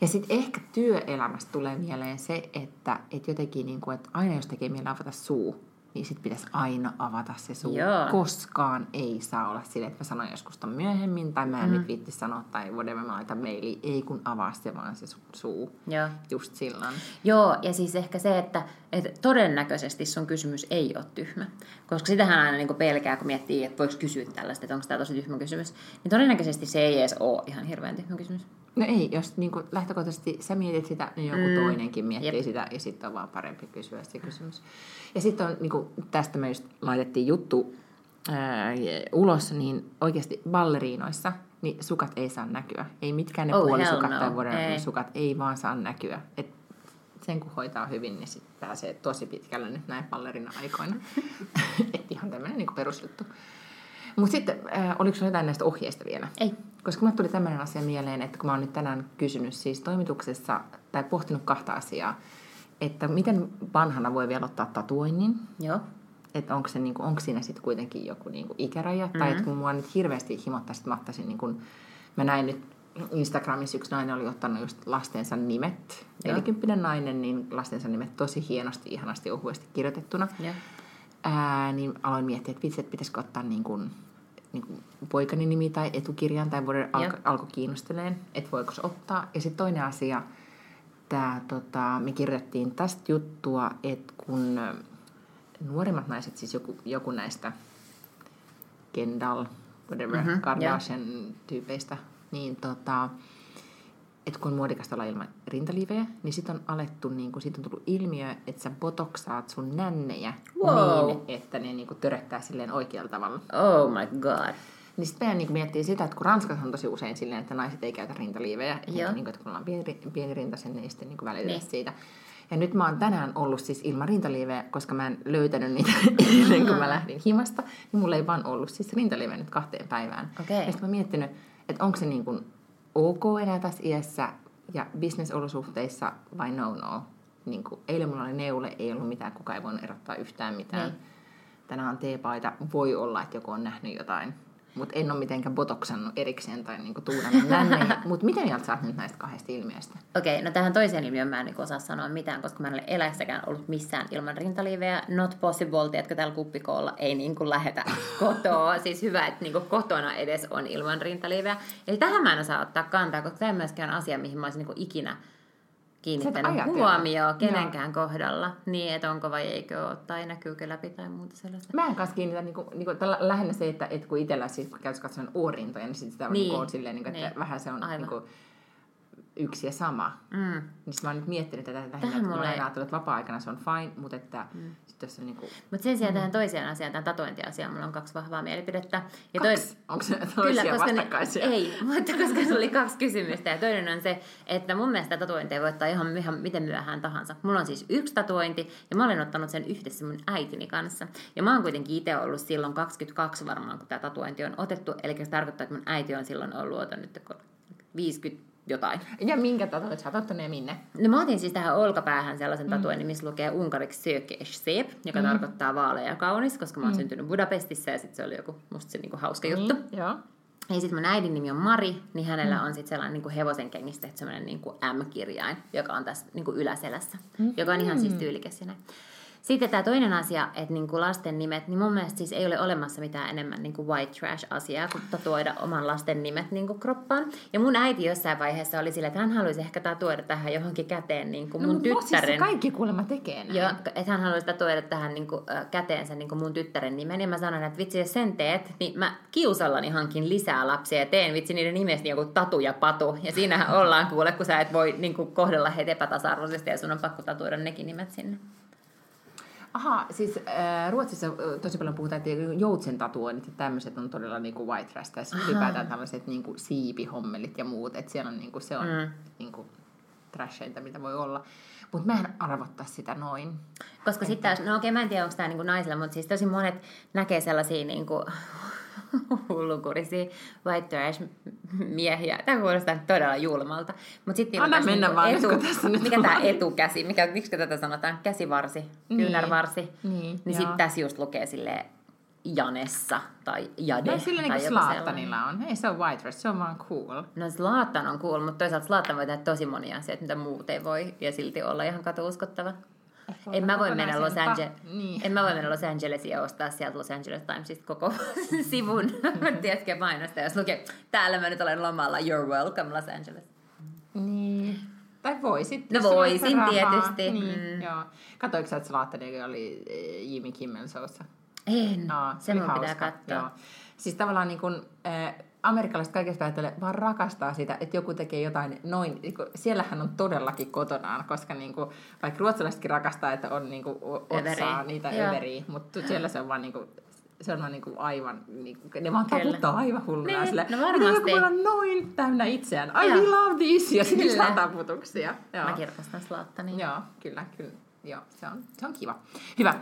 S1: Ja sitten ehkä työelämästä tulee mieleen se, että, että jotenkin, niin kuin, että aina jos tekee mieli avata suu, niin sitten pitäisi aina avata se suu.
S2: Joo.
S1: Koskaan ei saa olla silleen, että mä sanon joskus ton myöhemmin, tai mä en mm. nyt viitti sanoa, tai whatever, mä laitan mailiin. Ei kun avaa se vaan se su- suu
S2: Joo.
S1: just silloin.
S2: Joo, ja siis ehkä se, että, että todennäköisesti sun kysymys ei ole tyhmä. Koska sitähän aina niin pelkää, kun miettii, että voiko kysyä tällaista, että onko tämä tosi tyhmä kysymys. Niin todennäköisesti se ei edes ole ihan hirveän tyhmä kysymys.
S1: No ei, jos niin kuin lähtökohtaisesti sä mietit sitä, niin joku mm. toinenkin miettii
S2: Jep.
S1: Sitä, ja sitten on vaan parempi kysyä se kysymys. Ja sitten on, niin kuin, tästä me just laitettiin juttu ää, ulos, niin oikeasti balleriinoissa niin sukat ei saa näkyä. Ei mitkään ne
S2: Oh,
S1: puolisukat tai
S2: no.
S1: whatever
S2: Ei.
S1: sukat ei vaan saa näkyä. Et sen kun hoitaa hyvin, niin sit pääsee tosi pitkälle nyt näin ballerina-aikoina. Et ihan tämmöinen niin perusjuttu. Mutta sitten, äh, oliko sinulla jotain näistä ohjeista vielä?
S2: Ei.
S1: Koska mulle tuli tämmöinen asia mieleen, että kun mä oon nyt tänään kysynyt siis toimituksessa, tai pohtinut kahta asiaa, että miten vanhana voi vielä ottaa tatuoinnin,
S2: Joo.
S1: että onko, se, niinku, onko siinä sitten kuitenkin joku niinku ikäraja, mm-hmm. tai että kun mua nyt hirveästi himottaisi, että mä ottaisin, niinku, mä näin nyt Instagramissa yksi nainen oli ottanut just lastensa nimet,
S2: Joo.
S1: 40 nainen, niin lastensa nimet tosi hienosti, ihanasti, ohuesti kirjoitettuna.
S2: Joo.
S1: Ää, niin aloin miettiä, että vitsi, että pitäisikö ottaa niin kuin, niin kuin poikani nimi tai etukirjan tai vuoden alko,
S2: Joo.
S1: alkoi kiinnosteleen, että voiko se ottaa. Ja sitten toinen asia, tää, tota, me kirjoitettiin tästä juttua, että kun nuoremmat naiset, siis joku, joku näistä Kendall, whatever,
S2: Mhm,
S1: mm-hmm, Kardashian-tyypeistä, niin tota, että kun muodikasta olla ilman rintaliivejä, niin sitten on alettu, niin kun, siitä on tullut ilmiö, että sä botoksaat sun nännejä
S2: Wow.
S1: niin, että ne niin kuin, töröttää silleen oikealla tavalla.
S2: Oh my god.
S1: Niin sitten meidän niin miettii sitä, että kun Ranskassa on tosi usein silleen, että naiset ei käytä rintaliivejä, ja niin kuin, että kun ollaan pieni, pieni rintasen, niin ei sitten niin välitetä
S2: Niin.
S1: siitä. Ja nyt mä oon tänään ollut siis ilman rintaliivejä, koska mä en löytänyt niitä ennen kuin mä lähdin himasta, niin mulla ei vaan ollut siis rintaliivejä nyt kahteen päivään.
S2: Okei.
S1: Ja sitten mä miettinyt, että onko se niin kuin ok enää tässä iässä ja bisnesolosuhteissa vai no no. Niin kuin, eilen mulla oli neule, ei ollut mitään, kukaan ei voinut erottaa yhtään mitään.
S2: Niin.
S1: Tänään on teepaita, voi olla, että joku on nähnyt jotain. Mutta en ole mitenkään botoksannut erikseen tai niinku tuudannut nännejä. Mutta miten mieltä sä oot nyt näistä kahdesta ilmiöstä?
S2: Okei, no tähän toiseen ilmiöön mä en niin osaa sanoa mitään, koska mä en ole eläessäkään ollut missään ilman rintaliivejä. Not possible, tiedätkö, täällä kuppikoolla ei niin kuin lähetä kotoa. Siis hyvä, että niin kuin kotona edes on ilman rintaliivejä. Eli tähän mä en osaa ottaa kantaa, koska tämä ei myöskään asia, mihin mä olisin niin kuin ikinä kiinnittänyt huomioon kenenkään kohdalla. Niin, että onko vai eikö ole, tai näkyykö läpi tai muuta sellaista.
S1: Mä en kanssa kiinnitä niinku, niinku, tällä, lähinnä se, että, että kun itsellä siis käytössä katsoen uurintoja, niin sit sitä
S2: Niin.
S1: niin. niinku, on silleen, niinku, että
S2: Niin.
S1: vähän se on
S2: Aivan.
S1: niinku, yksi ja sama.
S2: Mm.
S1: Niin mä oon nyt miettinyt tätä lähinnä,
S2: Tähän
S1: että oon
S2: ei-
S1: ajatellut, että vapaa-aikana se on fine, mutta että mm. sit jos se niinku...
S2: Mutta sen sijaan tähän toiseen asiaan, tähän tatuointiasiaan, mulla on kaksi vahvaa mielipidettä. Ja
S1: Kaksi? Onko se toisia
S2: koska
S1: vastakkaisia?
S2: Ne, ei, mutta koska se oli kaksi kysymystä. Ja toinen on se, että mun mielestä tatuointeja voi ottaa ihan, ihan miten myöhään tahansa. Mulla on siis yksi tatuointi, ja mä olen ottanut sen yhdessä mun äitini kanssa. Ja mä oon kuitenkin itse ollut silloin 22 varmaan, kun tämä tatuointi on otettu. Eli se tarkoittaa, että mun äiti on silloin ollut, otan nyt 50 jotain.
S1: Ja minkä tatuoit sä oot ottanut ja minne?
S2: No mä otin siis tähän olkapäähän sellaisen tatuoinnin, missä lukee unkariksi Szökés joka mm. tarkoittaa vaalea ja kaunis, koska mä oon mm. syntynyt Budapestissa ja sitten se oli joku musta se niinku hauska juttu.
S1: Niin, joo.
S2: Ja sitten mun äidin nimi on Mari, niin hänellä on sitten sellainen niinku hevosen kengistä tehty sellainen niinku M-kirjain, joka on tässä niinku yläselässä, mm. joka on ihan siis tyylikäs ja näin. Sitten tämä toinen asia, että niinku lasten nimet, niin mun mielestä siis ei ole olemassa mitään enemmän niinku white trash-asiaa kuin tatuoida oman lasten nimet niinku kroppaan. Ja mun äiti jossain vaiheessa oli sillä, että hän haluaisi ehkä tatuoida tähän johonkin käteen niinku mun
S1: no, mut Siis
S2: tyttären...
S1: kaikki kuulemma tekee näin.
S2: Joo, että hän haluaisi tatuoida tähän niin kuin, käteensä niin kuin mun tyttären nimen. Ja mä sanoin, että vitsi, jos sen teet, niin mä kiusallani hankin lisää lapsia ja teen vitsi niiden nimestä joku tatu ja patu. Ja siinähän ollaan kuule, kun sä et voi niin kuin, kohdella heitä epätasa-arvoisesti ja sun on pakko tatuoida nekin nimet sinne.
S1: Aha, siis äh, Ruotsissa äh, tosi paljon puhutaan, että joutsen tatuoinnit ja tämmöiset on todella niinku white trash. Tässä ylipäätään tällaiset niinku siipihommelit ja muut, että siellä on niinku, se on mm. niinku trasheinta, mitä voi olla. Mutta mä en arvottaa sitä noin.
S2: Koska sitten taas, no okei, mä en tiedä, onko tämä niinku naisilla, mutta siis tosi monet näkee sellaisia niinku, hullukurisia miehiä. Tämä kuulostaa todella julmalta. Mut sit niillä on
S1: Anna mennä
S2: niinku
S1: vaan kun tässä nyt
S2: mikä
S1: on.
S2: tämä etukäsi, mikä, miksi tätä sanotaan, käsivarsi, kyynärvarsi.
S1: Niin,
S2: niin sitten tässä just lukee silleen Janessa tai Jade.
S1: No sillä niin Slaattanilla on. Ei se ole white trash, se on vaan cool.
S2: No Slaattan on cool, mutta toisaalta Slaattan voi tehdä tosi monia asioita, mitä muut ei voi, ja silti olla ihan katuuskottava. En mä voi mennä Los Angeles,
S1: Niin.
S2: en mä voi mennä Los Angelesiin ja ostaa sieltä Los Angeles Timesista koko sivun, tiedätkö, mainosta, jos lukee, täällä mä nyt olen lomalla, you're welcome Los Angeles.
S1: Niin. Tai voisit.
S2: No voisin tietysti,
S1: Niin,
S2: mm.
S1: joo. Katoiko sä, että Slaattani oli eh, Jimmy Kimmel Showssa?
S2: En,
S1: Aa,
S2: se
S1: oli
S2: mun pitää katsoa.
S1: joo. Siis tavallaan niin kun, äh, amerikkalaiset kaikesta päätelle vaan rakastaa sitä, että joku tekee jotain noin. Niin kun, siellähän on todellakin kotonaan, koska niin kun, vaikka ruotsalaisetkin rakastaa, että on niin
S2: Överiä.
S1: otsaa niitä
S2: Joo.
S1: överiä, mutta siellä se on vaan niin kun, se on vaan niinku aivan, niinku, ne vaan taputtaa aivan hulluna.
S2: Niin,
S1: silleen,
S2: no
S1: Miten
S2: varmasti.
S1: voi olla noin täynnä itseään? I
S2: Joo.
S1: love this! Ja sitten saa taputuksia. Joo.
S2: Mä kirkastan slaattani.
S1: Joo, kyllä, kyllä. Joo, se on, se on kiva. Hyvä.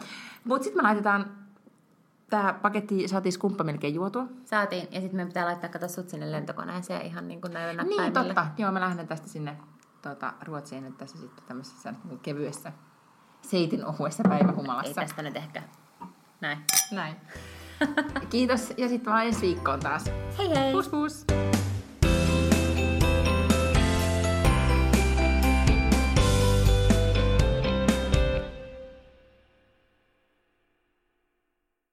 S1: Mutta sitten me laitetaan, tämä paketti saatiin skumppa melkein juotua.
S2: Saatiin, ja sitten meidän pitää laittaa kato sut sinne lentokoneeseen ihan niin kuin näillä
S1: Niin,
S2: näppäimillä.
S1: totta. Joo, mä lähden tästä sinne tuota, Ruotsiin nyt tässä sitten tämmöisessä niin kevyessä seitin ohuessa
S2: Ei
S1: päivähumalassa.
S2: tästä nyt ehkä. Näin.
S1: Näin. Kiitos ja sitten vaan ensi viikkoon taas.
S2: Hei hei!
S1: Pus pus!